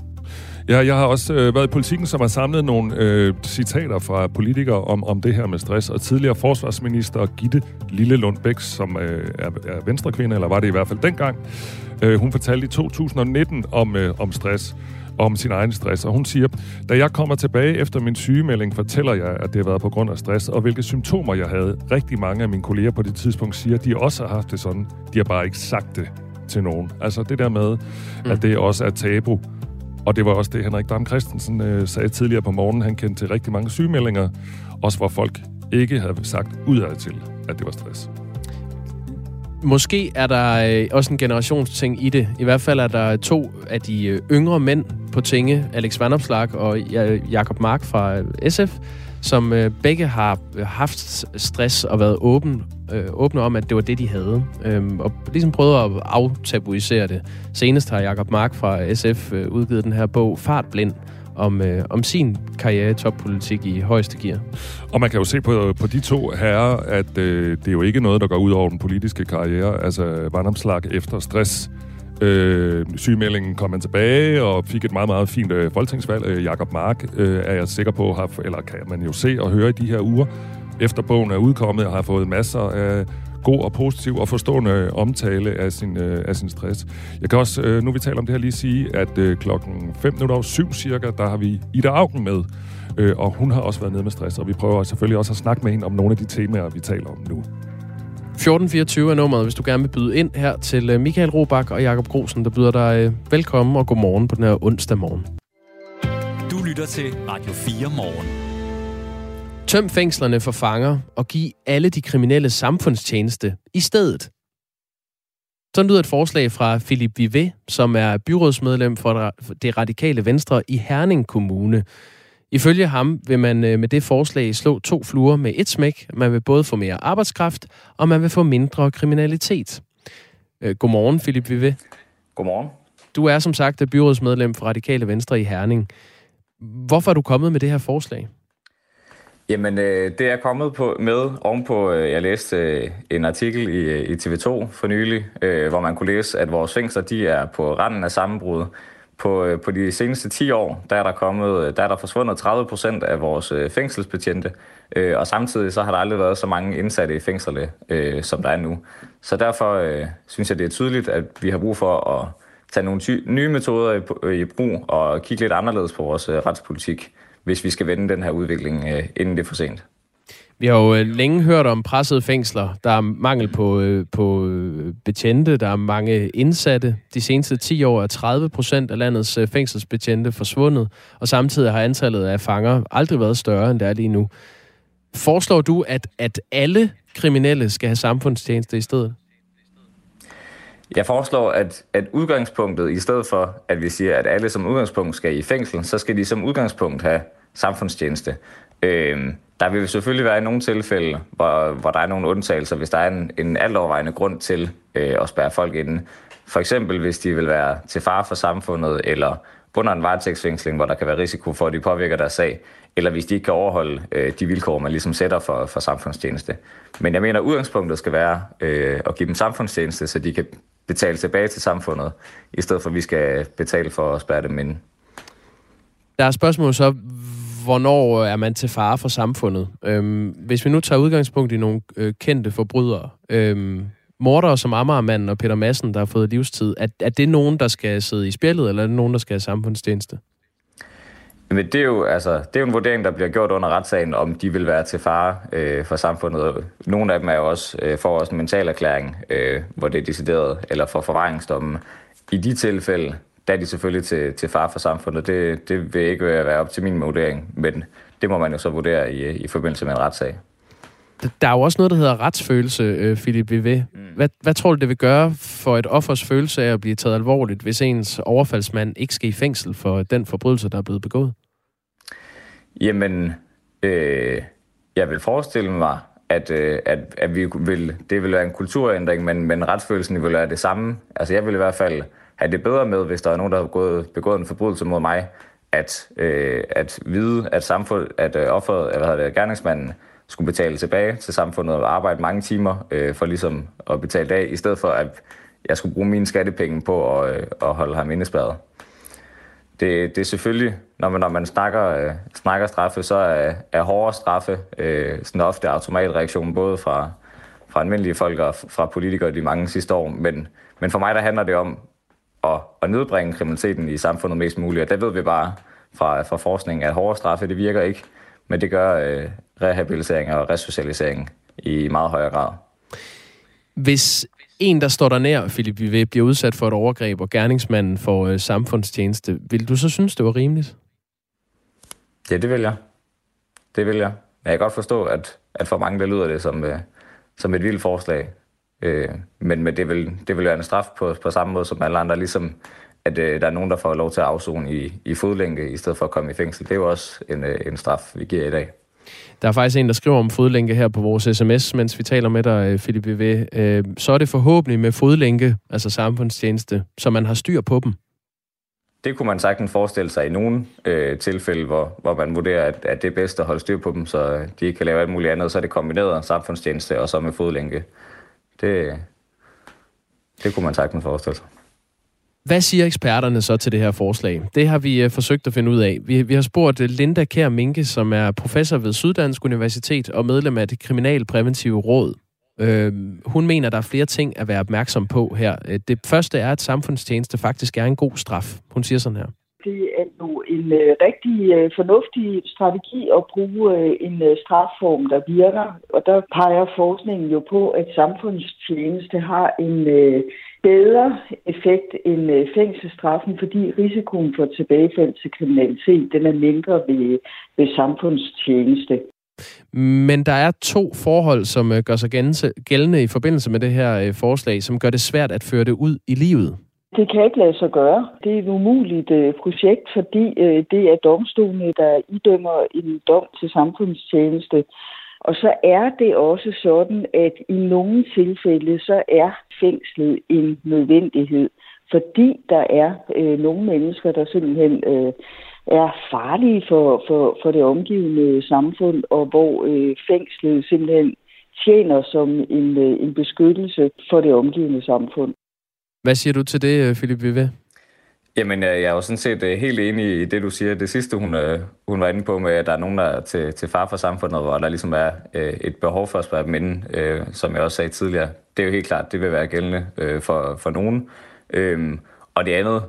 Ja, jeg har også øh, været i politikken, som har samlet nogle øh, citater fra politikere om, om det her med stress. Og tidligere forsvarsminister Gitte Lille Lundbæk, som øh, er, er venstrekvinde, eller var det i hvert fald dengang, øh, hun fortalte i 2019 om, øh, om stress om sin egen stress. Og hun siger, da jeg kommer tilbage efter min sygemelding, fortæller jeg, at det har været på grund af stress, og hvilke symptomer jeg havde. Rigtig mange af mine kolleger på det tidspunkt siger, at de også har haft det sådan. De har bare ikke sagt det til nogen. Altså det der med, mm. at det også er tabu og det var også det, Henrik Dam Christensen øh, sagde tidligere på morgenen. Han kendte til rigtig mange sygemeldinger, også hvor folk ikke havde sagt udad til, at det var stress. Måske er der øh, også en generationsting i det. I hvert fald er der to af de øh, yngre mænd på tinge, Alex Vandopslag og Jakob Mark fra øh, SF, som øh, begge har øh, haft stress og været åben, øh, åbne om, at det var det, de havde. Øh, og ligesom prøvet at aftabuisere det. Senest har Jakob Mark fra øh, SF øh, udgivet den her bog, Fartblind, om, øh, om sin karriere i toppolitik i højeste gear. Og man kan jo se på, på de to herrer, at øh, det er jo ikke noget, der går ud over den politiske karriere. Altså Vandomslag efter stress Øh, sygemeldingen kom han tilbage og fik et meget, meget fint øh, folketingsvalg. Øh, Jakob Mark øh, er jeg sikker på, har, eller kan man jo se og høre i de her uger, efter bogen er udkommet, og har fået masser af god og positiv og forstående omtale af sin, øh, af sin stress. Jeg kan også, øh, nu vi taler om det her, lige sige, at øh, klokken 5 minutter over 7 cirka, der har vi Ida Augen med, øh, og hun har også været nede med stress, og vi prøver selvfølgelig også at snakke med hende om nogle af de temaer, vi taler om nu. 1424 er nummeret, hvis du gerne vil byde ind her til øh, Michael Robach og Jakob Grosen, der byder dig øh, velkommen og godmorgen på den her onsdag morgen. Du lytter til Radio 4 morgen. Tøm fængslerne for fanger og giv alle de kriminelle samfundstjeneste i stedet. Sådan lyder et forslag fra Philip Vivet, som er byrådsmedlem for det radikale venstre i Herning Kommune. Ifølge ham vil man øh, med det forslag slå to fluer med et smæk. Man vil både få mere arbejdskraft, og man vil få mindre kriminalitet. Øh, godmorgen, Philip Vive. Godmorgen. Du er som sagt byrådsmedlem for Radikale Venstre i Herning. Hvorfor er du kommet med det her forslag? Jamen, øh, det er kommet på, med ovenpå, øh, jeg læste øh, en artikel i, øh, i TV2 for nylig, øh, hvor man kunne læse, at vores fængsler de er på randen af sammenbrud. På, øh, på de seneste 10 år, der er der, kommet, øh, der er der forsvundet 30 procent af vores øh, fængselsbetjente, øh, og samtidig så har der aldrig været så mange indsatte i fængslerne, øh, som der er nu. Så derfor øh, synes jeg, det er tydeligt, at vi har brug for at tage nogle ty- nye metoder i, i brug og kigge lidt anderledes på vores øh, retspolitik hvis vi skal vende den her udvikling, øh, inden det er for sent. Vi har jo øh, længe hørt om pressede fængsler. Der er mangel på, øh, på øh, betjente, der er mange indsatte. De seneste 10 år er 30 procent af landets øh, fængselsbetjente forsvundet, og samtidig har antallet af fanger aldrig været større, end det er lige nu. Foreslår du, at, at alle kriminelle skal have samfundstjeneste i stedet? Jeg foreslår, at, at udgangspunktet, i stedet for at vi siger, at alle som udgangspunkt skal i fængsel, så skal de som udgangspunkt have samfundstjeneste. Øh, der vil selvfølgelig være nogle tilfælde, hvor, hvor der er nogle undtagelser, hvis der er en, en altovervejende grund til øh, at spærre folk inde. For eksempel hvis de vil være til fare for samfundet, eller under en varetægtsfængsling, hvor der kan være risiko for, at de påvirker deres sag, eller hvis de ikke kan overholde øh, de vilkår, man ligesom sætter for, for samfundstjeneste. Men jeg mener, at udgangspunktet skal være øh, at give dem samfundstjeneste, så de kan betale tilbage til samfundet, i stedet for at vi skal betale for at spærre dem inde. Der er spørgsmål så, hvornår øh, er man til fare for samfundet? Øhm, hvis vi nu tager udgangspunkt i nogle øh, kendte forbrydere, øhm, mordere som Amagermanden og Peter Madsen, der har fået livstid, er, er det nogen, der skal sidde i spjældet, eller er det nogen, der skal have samfundstjeneste? Men det er, jo, altså, det er jo en vurdering, der bliver gjort under retssagen, om de vil være til fare øh, for samfundet. Nogle af dem er jo også, øh, for også en mental erklæring, øh, hvor det er decideret, eller for forvaringsdommen. I de tilfælde, der er de selvfølgelig til, til fare for samfundet. Det, det vil ikke være op til min vurdering, men det må man jo så vurdere i, i forbindelse med en retssag. Der er jo også noget, der hedder retsfølelse, øh, Philip V.V. Mm. Hvad, hvad tror du, det vil gøre for et offers følelse af at blive taget alvorligt, hvis ens overfaldsmand ikke skal i fængsel for den forbrydelse, der er blevet begået? Jamen, øh, jeg vil forestille mig, at, øh, at, at vi vil, det vil være en kulturændring, men, men retsfølelsen vil være det samme. Altså jeg vil i hvert fald have det bedre med, hvis der er nogen, der har begået, begået en forbrydelse mod mig, at, øh, at vide, at, samfund, at øh, offeret, eller hvad det, gerningsmanden skulle betale tilbage til samfundet og arbejde mange timer øh, for ligesom at betale af, i stedet for at jeg skulle bruge mine skattepenge på at, øh, at holde ham indespærret det, det er selvfølgelig, når man, når man snakker, øh, snakker straffe, så er, er hårdere straffe øh, sådan ofte automatreaktionen både fra, fra almindelige folk og fra politikere de mange sidste år. Men, men for mig der handler det om at, at nedbringe kriminaliteten i samfundet mest muligt. Og der ved vi bare fra, fra forskning, at hårdere straffe det virker ikke, men det gør øh, rehabilitering og resocialisering i meget højere grad. Hvis en, der står der nær, Philip Vivet, bliver udsat for et overgreb, og gerningsmanden får øh, samfundstjeneste, vil du så synes, det var rimeligt? Ja, det vil jeg. Det vil jeg. Jeg kan godt forstå, at, at for mange der lyder det som, øh, som et vildt forslag. Øh, men, men det, vil, det vil være en straf på, på samme måde som alle andre, ligesom at øh, der er nogen, der får lov til at afzone i, i fodlænke, i stedet for at komme i fængsel. Det er jo også en, øh, en straf, vi giver i dag. Der er faktisk en, der skriver om fodlænke her på vores sms, mens vi taler med dig, Philip V. Øh, så er det forhåbentlig med fodlænke, altså samfundstjeneste, så man har styr på dem. Det kunne man sagtens forestille sig i nogle øh, tilfælde, hvor, hvor man vurderer, at, at det er bedst at holde styr på dem, så de ikke kan lave alt muligt andet, så er det kombineret samfundstjeneste og så med fodlænke. Det, det kunne man sagtens forestille sig. Hvad siger eksperterne så til det her forslag? Det har vi uh, forsøgt at finde ud af. Vi, vi har spurgt øh, Linda Kær Minke, som er professor ved Syddansk Universitet og medlem af det kriminalpræventive råd. Uh, hun mener, der er flere ting at være opmærksom på her. Uh, det første er, at samfundstjeneste faktisk er en god straf. Hun siger sådan her. Det er jo en uh, rigtig uh, fornuftig strategi at bruge uh, en uh, strafform, der virker. Og der peger forskningen jo på, at samfundstjeneste har en... Uh, bedre effekt end øh, fængselsstraffen, fordi risikoen for tilbagefald til kriminalitet den er mindre ved, ved samfundstjeneste. Men der er to forhold, som øh, gør sig gældende i forbindelse med det her øh, forslag, som gør det svært at føre det ud i livet. Det kan ikke lade sig gøre. Det er et umuligt projekt, fordi det er domstolene, der idømmer en dom til samfundstjeneste. Og så er det også sådan, at i nogle tilfælde, så er fængslet en nødvendighed, fordi der er øh, nogle mennesker, der simpelthen øh, er farlige for, for, for det omgivende samfund, og hvor øh, fængslet simpelthen tjener som en, øh, en beskyttelse for det omgivende samfund. Hvad siger du til det, øh, Philip Vive? Jamen, øh, jeg er jo sådan set øh, helt enig i det, du siger. Det sidste, hun, øh, hun var inde på med, at der er nogen, der er til, til far for samfundet, hvor der ligesom er et behov for at spørge dem inden, som jeg også sagde tidligere. Det er jo helt klart, det vil være gældende for, for nogen. Øhm, og det andet,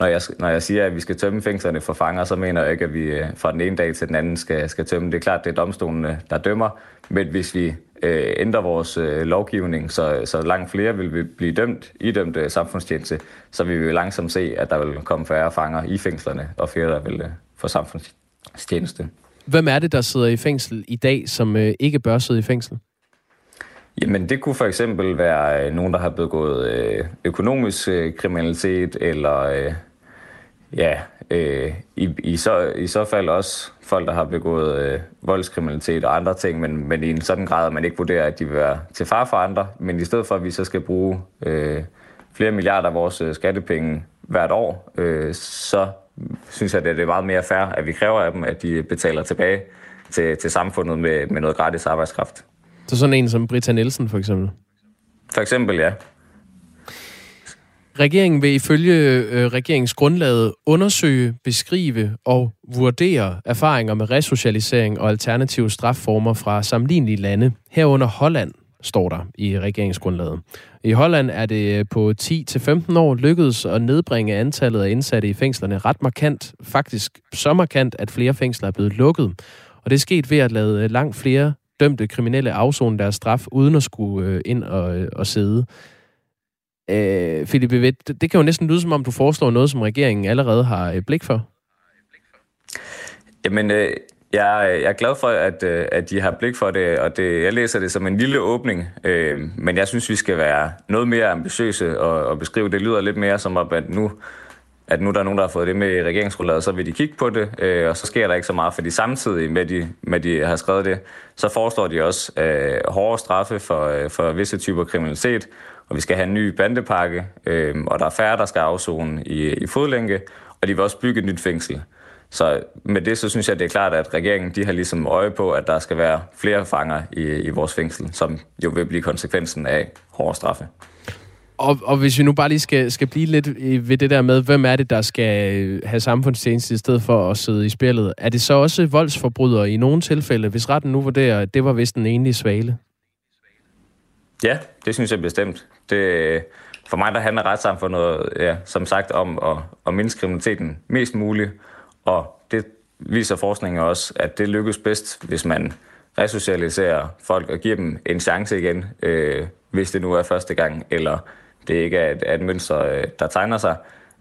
når jeg, når jeg siger, at vi skal tømme fængslerne for fanger, så mener jeg ikke, at vi fra den ene dag til den anden skal, skal tømme. Det er klart, det er domstolene, der dømmer, men hvis vi øh, ændrer vores øh, lovgivning, så, så langt flere vil blive dømt, idømt øh, samfundstjeneste, så vil vi langsomt se, at der vil komme færre fanger i fængslerne, og flere, der vil øh, få samfundstjeneste. Hvem er det, der sidder i fængsel i dag, som øh, ikke bør sidde i fængsel? Jamen, det kunne for eksempel være øh, nogen, der har begået øh, økonomisk øh, kriminalitet, eller øh, ja, øh, i, i, så, i så fald også folk, der har begået øh, voldskriminalitet og andre ting, men, men i en sådan grad, at man ikke vurderer, at de vil være til far for andre. Men i stedet for, at vi så skal bruge øh, flere milliarder af vores øh, skattepenge hvert år, øh, så synes jeg, at det er meget mere fair, at vi kræver af dem, at de betaler tilbage til, til samfundet med, med noget gratis arbejdskraft. Så sådan en som Britta Nielsen for eksempel? For eksempel, ja. Regeringen vil ifølge øh, regeringsgrundlaget undersøge, beskrive og vurdere erfaringer med resocialisering og alternative strafformer fra sammenlignelige lande, herunder Holland, står der i regeringsgrundlaget. I Holland er det øh, på 10-15 år lykkedes at nedbringe antallet af indsatte i fængslerne ret markant, faktisk så markant, at flere fængsler er blevet lukket. Og det er sket ved at lade øh, langt flere dømte kriminelle afzone deres straf, uden at skulle øh, ind og, og sidde. Øh, Philip det, det kan jo næsten lyde som om, du foreslår noget, som regeringen allerede har øh, blik for. Jamen, øh, jeg, jeg er glad for, at, øh, at de har blik for det, og det, jeg læser det som en lille åbning, øh, men jeg synes, vi skal være noget mere ambitiøse og, og beskrive det. lyder lidt mere som om, at nu at nu der er nogen, der har fået det med i regeringsgrundlaget, så vil de kigge på det, øh, og så sker der ikke så meget, fordi samtidig med, de, med de har skrevet det, så foreslår de også øh, hårdere straffe for, øh, for visse typer kriminalitet, og vi skal have en ny bandepakke, øh, og der er færre, der skal afzone i, i fodlænke, og de vil også bygge et nyt fængsel. Så med det, så synes jeg, det er klart, at regeringen de har ligesom øje på, at der skal være flere fanger i, i vores fængsel, som jo vil blive konsekvensen af hårde straffe. Og, og hvis vi nu bare lige skal, skal blive lidt ved det der med, hvem er det, der skal have samfundstjeneste i stedet for at sidde i spillet, er det så også voldsforbrydere i nogle tilfælde, hvis retten nu vurderer, at det var vist en enlig svale? Ja, det synes jeg bestemt. Det, for mig der handler retssamfundet, ja, som sagt, om at, at mindske kriminaliteten mest muligt, og det viser forskningen også, at det lykkes bedst, hvis man resocialiserer folk og giver dem en chance igen, øh, hvis det nu er første gang, eller det ikke er et, er et mønster, øh, der tegner sig,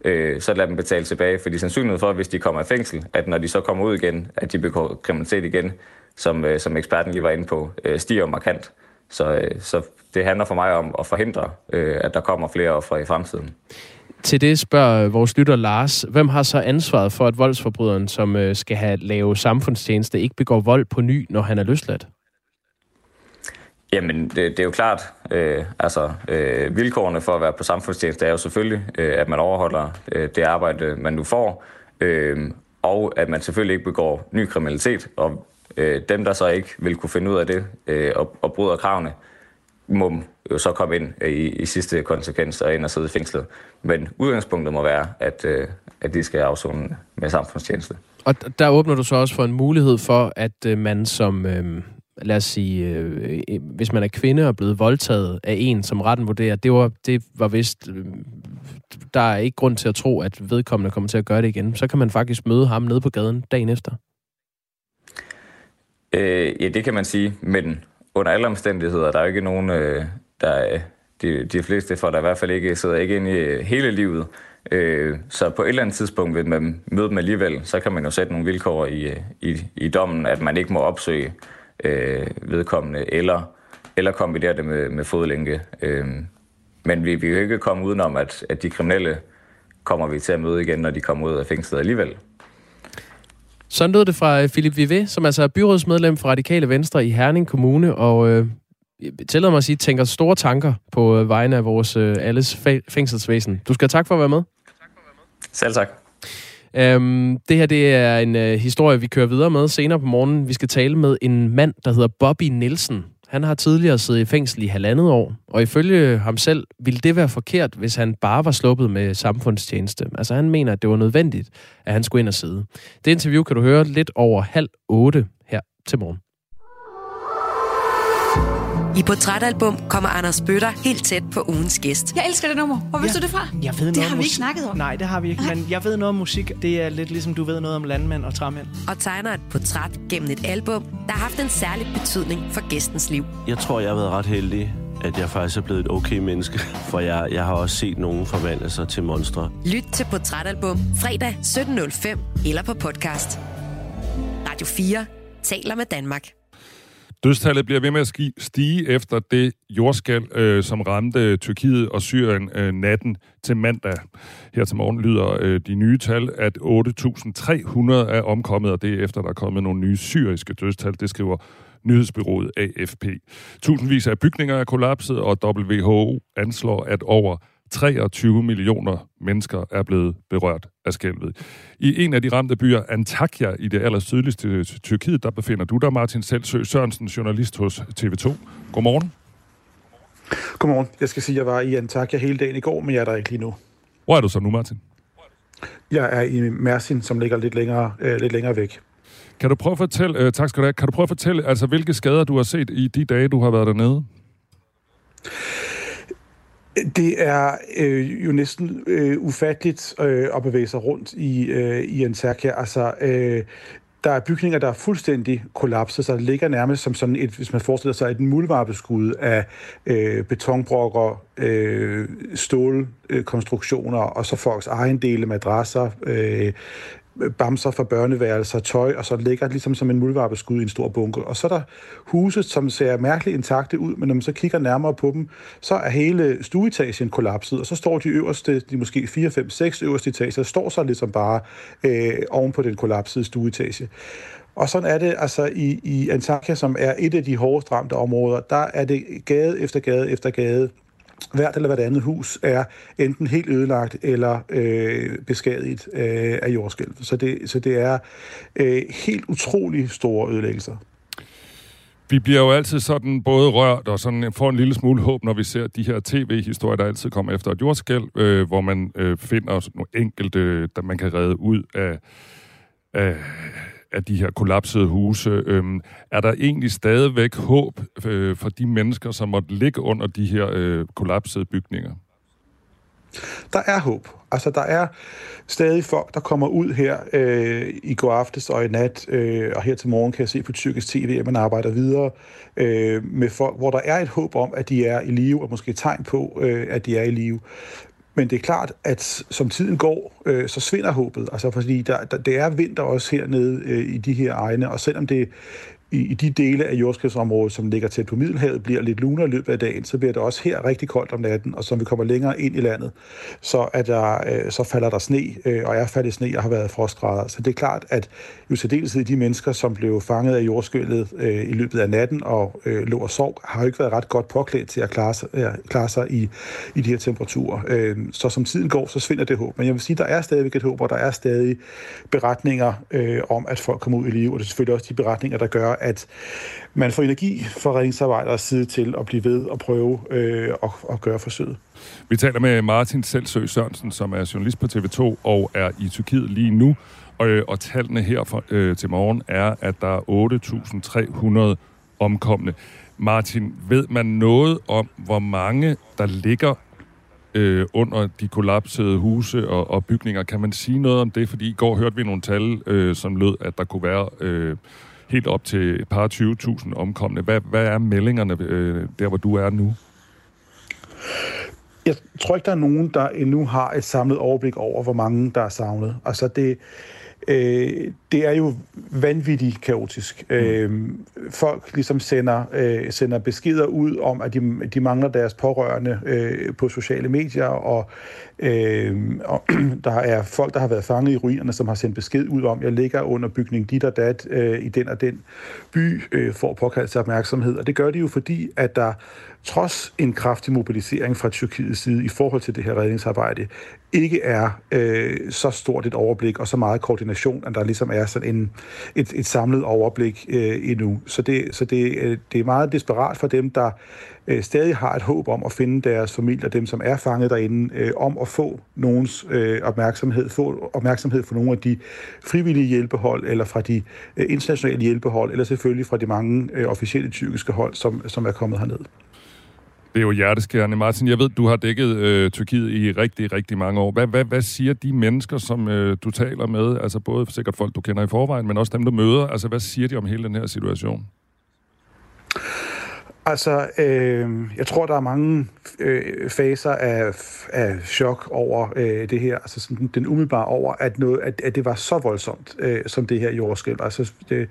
øh, så lad dem betale tilbage. Fordi sandsynligheden for, hvis de kommer i fængsel, at når de så kommer ud igen, at de begår kriminalitet igen, som, øh, som eksperten lige var inde på, øh, stiger markant. Så, øh, så det handler for mig om at forhindre, øh, at der kommer flere ofre i fremtiden. Til det spørger vores lytter Lars, hvem har så ansvaret for, at voldsforbryderen, som øh, skal have lave samfundstjeneste, ikke begår vold på ny, når han er løsladt? Jamen, det, det er jo klart, øh, altså øh, vilkårene for at være på samfundstjeneste er jo selvfølgelig, øh, at man overholder øh, det arbejde, man nu får, øh, og at man selvfølgelig ikke begår ny kriminalitet, og øh, dem, der så ikke vil kunne finde ud af det øh, og, og bryder kravene, må jo så komme ind øh, i, i sidste konsekvens og ind og sidde i fængslet. Men udgangspunktet må være, at, øh, at de skal afzone med samfundstjeneste. Og der åbner du så også for en mulighed for, at øh, man som, øh, lad os sige, øh, øh hvis man er kvinde og blevet voldtaget af en, som retten vurderer, det var, det var vist, øh, der er ikke grund til at tro, at vedkommende kommer til at gøre det igen. Så kan man faktisk møde ham nede på gaden dagen efter. Øh, ja, det kan man sige, men under alle omstændigheder, der er jo ikke nogen, øh, der de, de fleste for der i hvert fald ikke sidder ikke ind i øh, hele livet. Øh, så på et eller andet tidspunkt vil man møde dem alligevel, så kan man jo sætte nogle vilkår i, øh, i, i dommen, at man ikke må opsøge øh, vedkommende, eller, eller kombinere det med, med fodlænke. Øh, men vi, vi kan jo ikke komme udenom, at, at de kriminelle kommer vi til at møde igen, når de kommer ud af fængslet alligevel. Sådan lød det fra Philip Vive, som altså er byrådsmedlem for Radikale Venstre i Herning Kommune, og øh, tillader mig at sige, tænker store tanker på øh, vegne af vores øh, alles fængselsvæsen. Du skal have tak for at være med. Selv tak. Øhm, det her det er en øh, historie, vi kører videre med senere på morgenen. Vi skal tale med en mand, der hedder Bobby Nielsen. Han har tidligere siddet i fængsel i halvandet år, og ifølge ham selv ville det være forkert, hvis han bare var sluppet med samfundstjeneste. Altså han mener, at det var nødvendigt, at han skulle ind og sidde. Det interview kan du høre lidt over halv otte her til morgen. I Portrætalbum kommer Anders Bøtter helt tæt på ugens gæst. Jeg elsker det nummer. Hvor vidste ja. du det fra? Jeg ved det noget har om vi ikke snakket om. Nej, det har vi ikke, men jeg ved noget om musik. Det er lidt ligesom du ved noget om landmænd og træmænd. Og tegner et portræt gennem et album, der har haft en særlig betydning for gæstens liv. Jeg tror, jeg har været ret heldig, at jeg faktisk er blevet et okay menneske. For jeg, jeg har også set nogen forvandle sig til monstre. Lyt til Portrætalbum fredag 17.05 eller på podcast. Radio 4 taler med Danmark. Dødstallet bliver ved med at stige efter det jordskal, øh, som ramte Tyrkiet og Syrien øh, natten til mandag. Her til morgen lyder øh, de nye tal, at 8.300 er omkommet, og det er efter, der er kommet nogle nye syriske dødstal. Det skriver nyhedsbyrået AFP. Tusindvis af bygninger er kollapset, og WHO anslår, at over 23 millioner mennesker er blevet berørt af skælvet. I en af de ramte byer, Antakya, i det allersydligste Tyrkiet, der befinder du dig, Martin Selsø Sørensen, journalist hos TV2. Godmorgen. Godmorgen. Jeg skal sige, at jeg var i Antakya hele dagen i går, men jeg er der ikke lige nu. Hvor er du så nu, Martin? Jeg er i Mersin, som ligger lidt længere, øh, lidt længere væk. Kan du prøve at fortælle, øh, tak skal du have, kan du prøve at fortælle, altså, hvilke skader du har set i de dage, du har været dernede? Det er øh, jo næsten øh, ufatteligt øh, at bevæge sig rundt i, øh, i Antakya. Altså, øh, der er bygninger, der er fuldstændig kollapset, så det ligger nærmest som sådan et, hvis man forestiller sig, et muldvarpeskud af øh, betonbrokker, øh, stålkonstruktioner og så folks ejendele, madrasser, øh, bamser fra børneværelser, tøj, og så ligger det ligesom som en muldvarpeskud i en stor bunke. Og så er der huset, som ser mærkeligt intakte ud, men når man så kigger nærmere på dem, så er hele stueetagen kollapset, og så står de øverste, de måske 4, 5, 6 øverste etager, står så ligesom bare øh, oven på den kollapsede stueetage. Og sådan er det altså i, i Antakya, som er et af de hårdest ramte områder, der er det gade efter gade efter gade, hvert eller hvert andet hus er enten helt ødelagt eller øh, beskadiget øh, af jordskælv. Så det, så det er øh, helt utrolig store ødelæggelser. Vi bliver jo altid sådan både rørt og sådan øh, får en lille smule håb, når vi ser de her tv-historier, der altid kommer efter et jordskælv, øh, hvor man øh, finder nogle enkelte, der man kan redde ud af, af, af de her kollapsede huse. Øhm, er der egentlig stadigvæk håb øh, for de mennesker, som måtte ligge under de her øh, kollapsede bygninger? Der er håb. Altså, der er stadig folk, der kommer ud her øh, i går aftes og i nat, øh, og her til morgen kan jeg se på tyrkisk tv, at man arbejder videre øh, med folk, hvor der er et håb om, at de er i live, og måske tegn på, øh, at de er i live. Men det er klart, at som tiden går, øh, så svinder håbet. Altså, fordi der, der, det er vinter også hernede øh, i de her egne, og selvom det i, i de dele af jordskredsområdet, som ligger tæt på Middelhavet, bliver lidt lunere i løbet af dagen, så bliver det også her rigtig koldt om natten, og som vi kommer længere ind i landet, så, er der, øh, så falder der sne, øh, og er faldet sne og har været frostgrader. Så det er klart, at jo særdeleshed de mennesker, som blev fanget af jordskælvet øh, i løbet af natten og øh, lå og sov, har jo ikke været ret godt påklædt til at klare sig, øh, klare sig i, i de her temperaturer. Øh, så som tiden går, så svinder det håb. Men jeg vil sige, der er stadigvæk et håb, og der er stadig beretninger øh, om, at folk kommer ud i live, og det er selvfølgelig også de beretninger, der gør, at man får energi fra redningsarbejderes side til at blive ved og prøve øh, at, at gøre forsøget. Vi taler med Martin Selsø Sørensen, som er journalist på TV2 og er i Tyrkiet lige nu. Og, øh, og tallene her for, øh, til morgen er, at der er 8.300 omkomne. Martin, ved man noget om, hvor mange der ligger øh, under de kollapsede huse og, og bygninger? Kan man sige noget om det? Fordi i går hørte vi nogle tal, øh, som lød, at der kunne være... Øh, helt op til et par 20.000 omkomne. Hvad, hvad er meldingerne øh, der, hvor du er nu? Jeg tror ikke, der er nogen, der endnu har et samlet overblik over, hvor mange der er savnet. Altså det, øh, det er jo vanvittigt kaotisk. Mm. Øh, folk ligesom sender, øh, sender beskeder ud om, at de, de mangler deres pårørende øh, på sociale medier, og, øh, og der er folk, der har været fanget i ruinerne, som har sendt besked ud om, jeg ligger under bygning dit og dat øh, i den og den by, øh, for at påkalde sig opmærksomhed. Og det gør de jo fordi, at der trods en kraftig mobilisering fra Tyrkiets side i forhold til det her redningsarbejde, ikke er øh, så stort et overblik og så meget koordination, at der ligesom er sådan en, et, et samlet overblik øh, endnu. Så, det, så det, øh, det er meget desperat for dem, der øh, stadig har et håb om at finde deres familie, dem som er fanget derinde, øh, om at få nogens øh, opmærksomhed, få opmærksomhed fra nogle af de frivillige hjælpehold, eller fra de øh, internationale hjælpehold, eller selvfølgelig fra de mange øh, officielle tyrkiske hold, som, som er kommet herned. Det er jo hjerteskærende. Martin, jeg ved, du har dækket øh, Tyrkiet i rigtig, rigtig mange år. Hvad, hvad, hvad siger de mennesker, som øh, du taler med? Altså både sikkert folk, du kender i forvejen, men også dem, du møder. Altså hvad siger de om hele den her situation? Altså, øh, jeg tror, der er mange øh, faser af, af chok over øh, det her. Altså sådan, den umiddelbare over, at, noget, at, at det var så voldsomt, øh, som det her jordskælv. Altså det,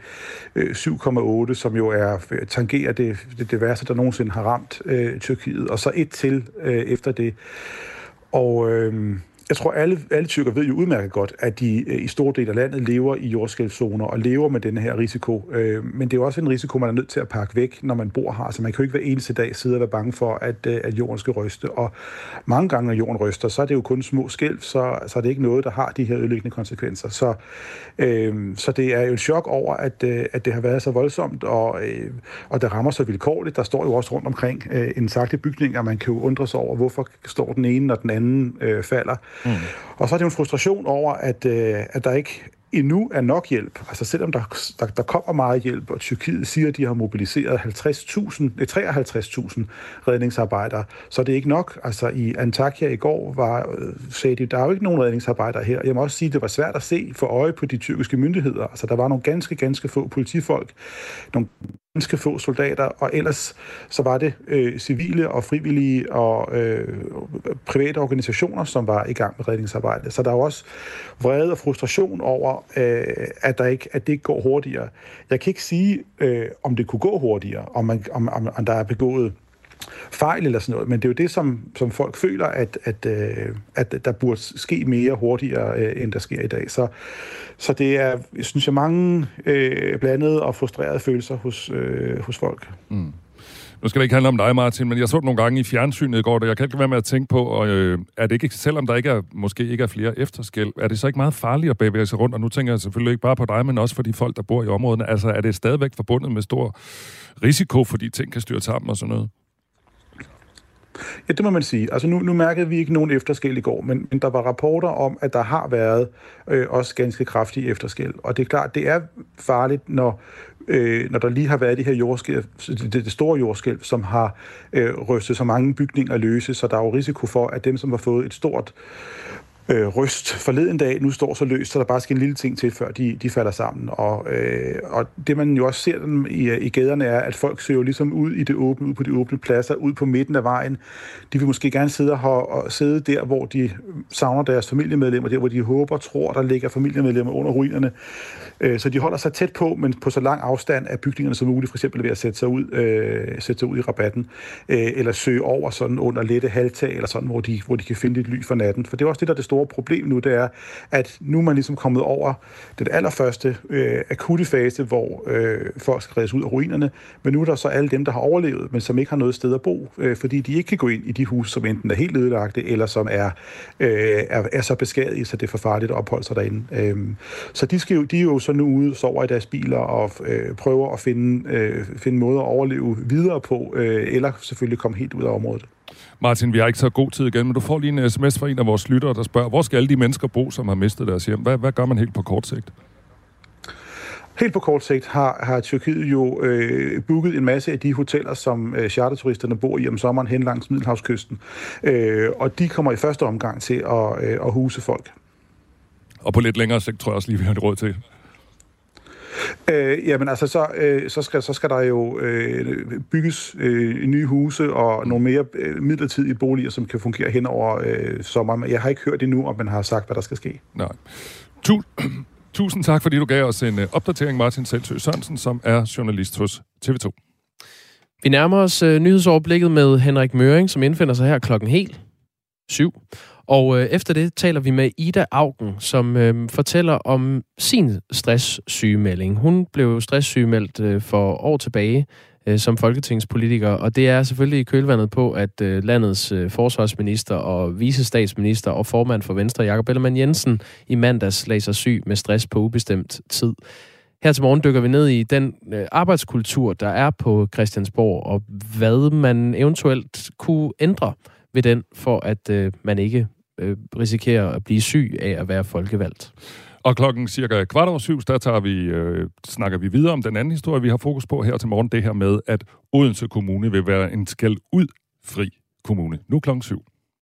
øh, 7,8, som jo er øh, tangerer det, det, det værste, der nogensinde har ramt øh, Tyrkiet. Og så et til øh, efter det. Og... Øh, jeg tror, alle, alle tyrker ved jo udmærket godt, at de øh, i store dele af landet lever i jordskælvzoner og lever med den her risiko. Øh, men det er jo også en risiko, man er nødt til at pakke væk, når man bor her. Så man kan jo ikke hver eneste dag sidde og være bange for, at, øh, at jorden skal ryste. Og mange gange, når jorden ryster, så er det jo kun små skælv, så, så er det ikke noget, der har de her ødelæggende konsekvenser. Så, øh, så det er jo et chok over, at, øh, at det har været så voldsomt, og, øh, og det rammer så vilkårligt. Der står jo også rundt omkring øh, en sagte bygning, og man kan jo undre sig over, hvorfor står den ene, når den anden øh, falder. Mm. Og så er det jo en frustration over, at, øh, at der ikke endnu er nok hjælp. Altså selvom der, der, der kommer meget hjælp, og Tyrkiet siger, at de har mobiliseret 50.000, 53.000 redningsarbejdere, så det er ikke nok. Altså i Antakya i går var, øh, sagde de, der er jo ikke nogen redningsarbejdere her. Jeg må også sige, at det var svært at se for øje på de tyrkiske myndigheder. Altså der var nogle ganske, ganske få politifolk, nogle ganske få soldater, og ellers så var det øh, civile og frivillige og øh, private organisationer, som var i gang med redningsarbejdet. Så der er jo også vrede og frustration over, øh, at, der ikke, at det ikke går hurtigere. Jeg kan ikke sige, øh, om det kunne gå hurtigere, om, man, om, om, om der er begået fejl eller sådan noget, men det er jo det, som, som folk føler, at, at, øh, at der burde ske mere hurtigere, øh, end der sker i dag. Så, så det er, jeg synes jeg, mange øh, blandede og frustrerede følelser hos, øh, hos folk. Mm. Nu skal det ikke handle om dig, Martin, men jeg så det nogle gange i fjernsynet i går, og jeg kan ikke være med at tænke på, og, øh, er det ikke, selvom der ikke er, måske ikke er flere efterskæld, er det så ikke meget farligt at bevæge sig rundt? Og nu tænker jeg selvfølgelig ikke bare på dig, men også for de folk, der bor i områderne. Altså, er det stadigvæk forbundet med stor risiko, fordi ting kan styre sammen og sådan noget? Ja, det må man sige. Altså nu, nu mærkede vi ikke nogen efterskæld i går, men, men der var rapporter om, at der har været øh, også ganske kraftige efterskæld. Og det er klart, det er farligt, når, øh, når der lige har været det her jordskælv, det, det store jordskælv, som har øh, rystet så mange bygninger løse, så der er jo risiko for, at dem, som har fået et stort øh, ryst forleden dag, nu står så løst, så der bare skal en lille ting til, før de, de falder sammen. Og, øh, og det man jo også ser dem i, i gaderne er, at folk søger ligesom ud i det åbne, ud på de åbne pladser, ud på midten af vejen. De vil måske gerne sidde, her, og sidde der, hvor de savner deres familiemedlemmer, der hvor de håber, tror, der ligger familiemedlemmer under ruinerne. Øh, så de holder sig tæt på, men på så lang afstand af bygningerne som muligt, for eksempel ved at sætte sig ud, øh, sætte sig ud i rabatten, øh, eller søge over sådan under lette halvtag, eller sådan, hvor de, hvor de kan finde et ly for natten. For det er også det, der er det store problem nu, det er, at nu er man ligesom kommet over den allerførste øh, akutte fase, hvor øh, folk skal reddes ud af ruinerne, men nu er der så alle dem, der har overlevet, men som ikke har noget sted at bo, øh, fordi de ikke kan gå ind i de huse, som enten er helt ødelagte, eller som er, øh, er, er så beskadiget, så det er for farligt at opholde sig derinde. Øh, så de, skal jo, de er jo så nu ude, sover i deres biler og øh, prøver at finde, øh, finde måder at overleve videre på, øh, eller selvfølgelig komme helt ud af området. Martin, vi har ikke så god tid igen, men du får lige en øh, sms fra en af vores lyttere, der spørger, hvor skal alle de mennesker bo, som har mistet deres hjem? Hvad, hvad gør man helt på kort sigt? Helt på kort sigt har, har Tyrkiet jo øh, booket en masse af de hoteller, som øh, charterturisterne bor i om sommeren hen langs Middelhavskysten. Øh, og de kommer i første omgang til at, øh, at huse folk. Og på lidt længere sigt tror jeg også lige, vi har råd til. Øh, jamen altså, så, øh, så, skal, så skal der jo øh, bygges øh, nye huse og nogle mere øh, midlertidige boliger, som kan fungere hen over øh, sommeren. Jeg har ikke hørt endnu, om man har sagt, hvad der skal ske. Nej. Tu- Tusind tak, fordi du gav os en uh, opdatering, Martin Selsø Sørensen, som er journalist hos TV2. Vi nærmer os uh, nyhedsoverblikket med Henrik Møring, som indfinder sig her klokken helt syv. Og øh, efter det taler vi med Ida Augen, som øh, fortæller om sin stresssygemelding. Hun blev stresssygemeldt øh, for år tilbage øh, som folketingspolitiker, og det er selvfølgelig i kølvandet på, at øh, landets øh, forsvarsminister og visestatsminister og formand for Venstre, Jakob Ellemann Jensen, i mandags lagde sig syg med stress på ubestemt tid. Her til morgen dykker vi ned i den øh, arbejdskultur, der er på Christiansborg, og hvad man eventuelt kunne ændre ved den, for at øh, man ikke øh, risikerer at blive syg af at være folkevalgt. Og klokken cirka kvart over syv, der tager vi, øh, snakker vi videre om den anden historie, vi har fokus på her til morgen. Det her med, at Odense Kommune vil være en skal ud fri kommune. Nu klokken syv.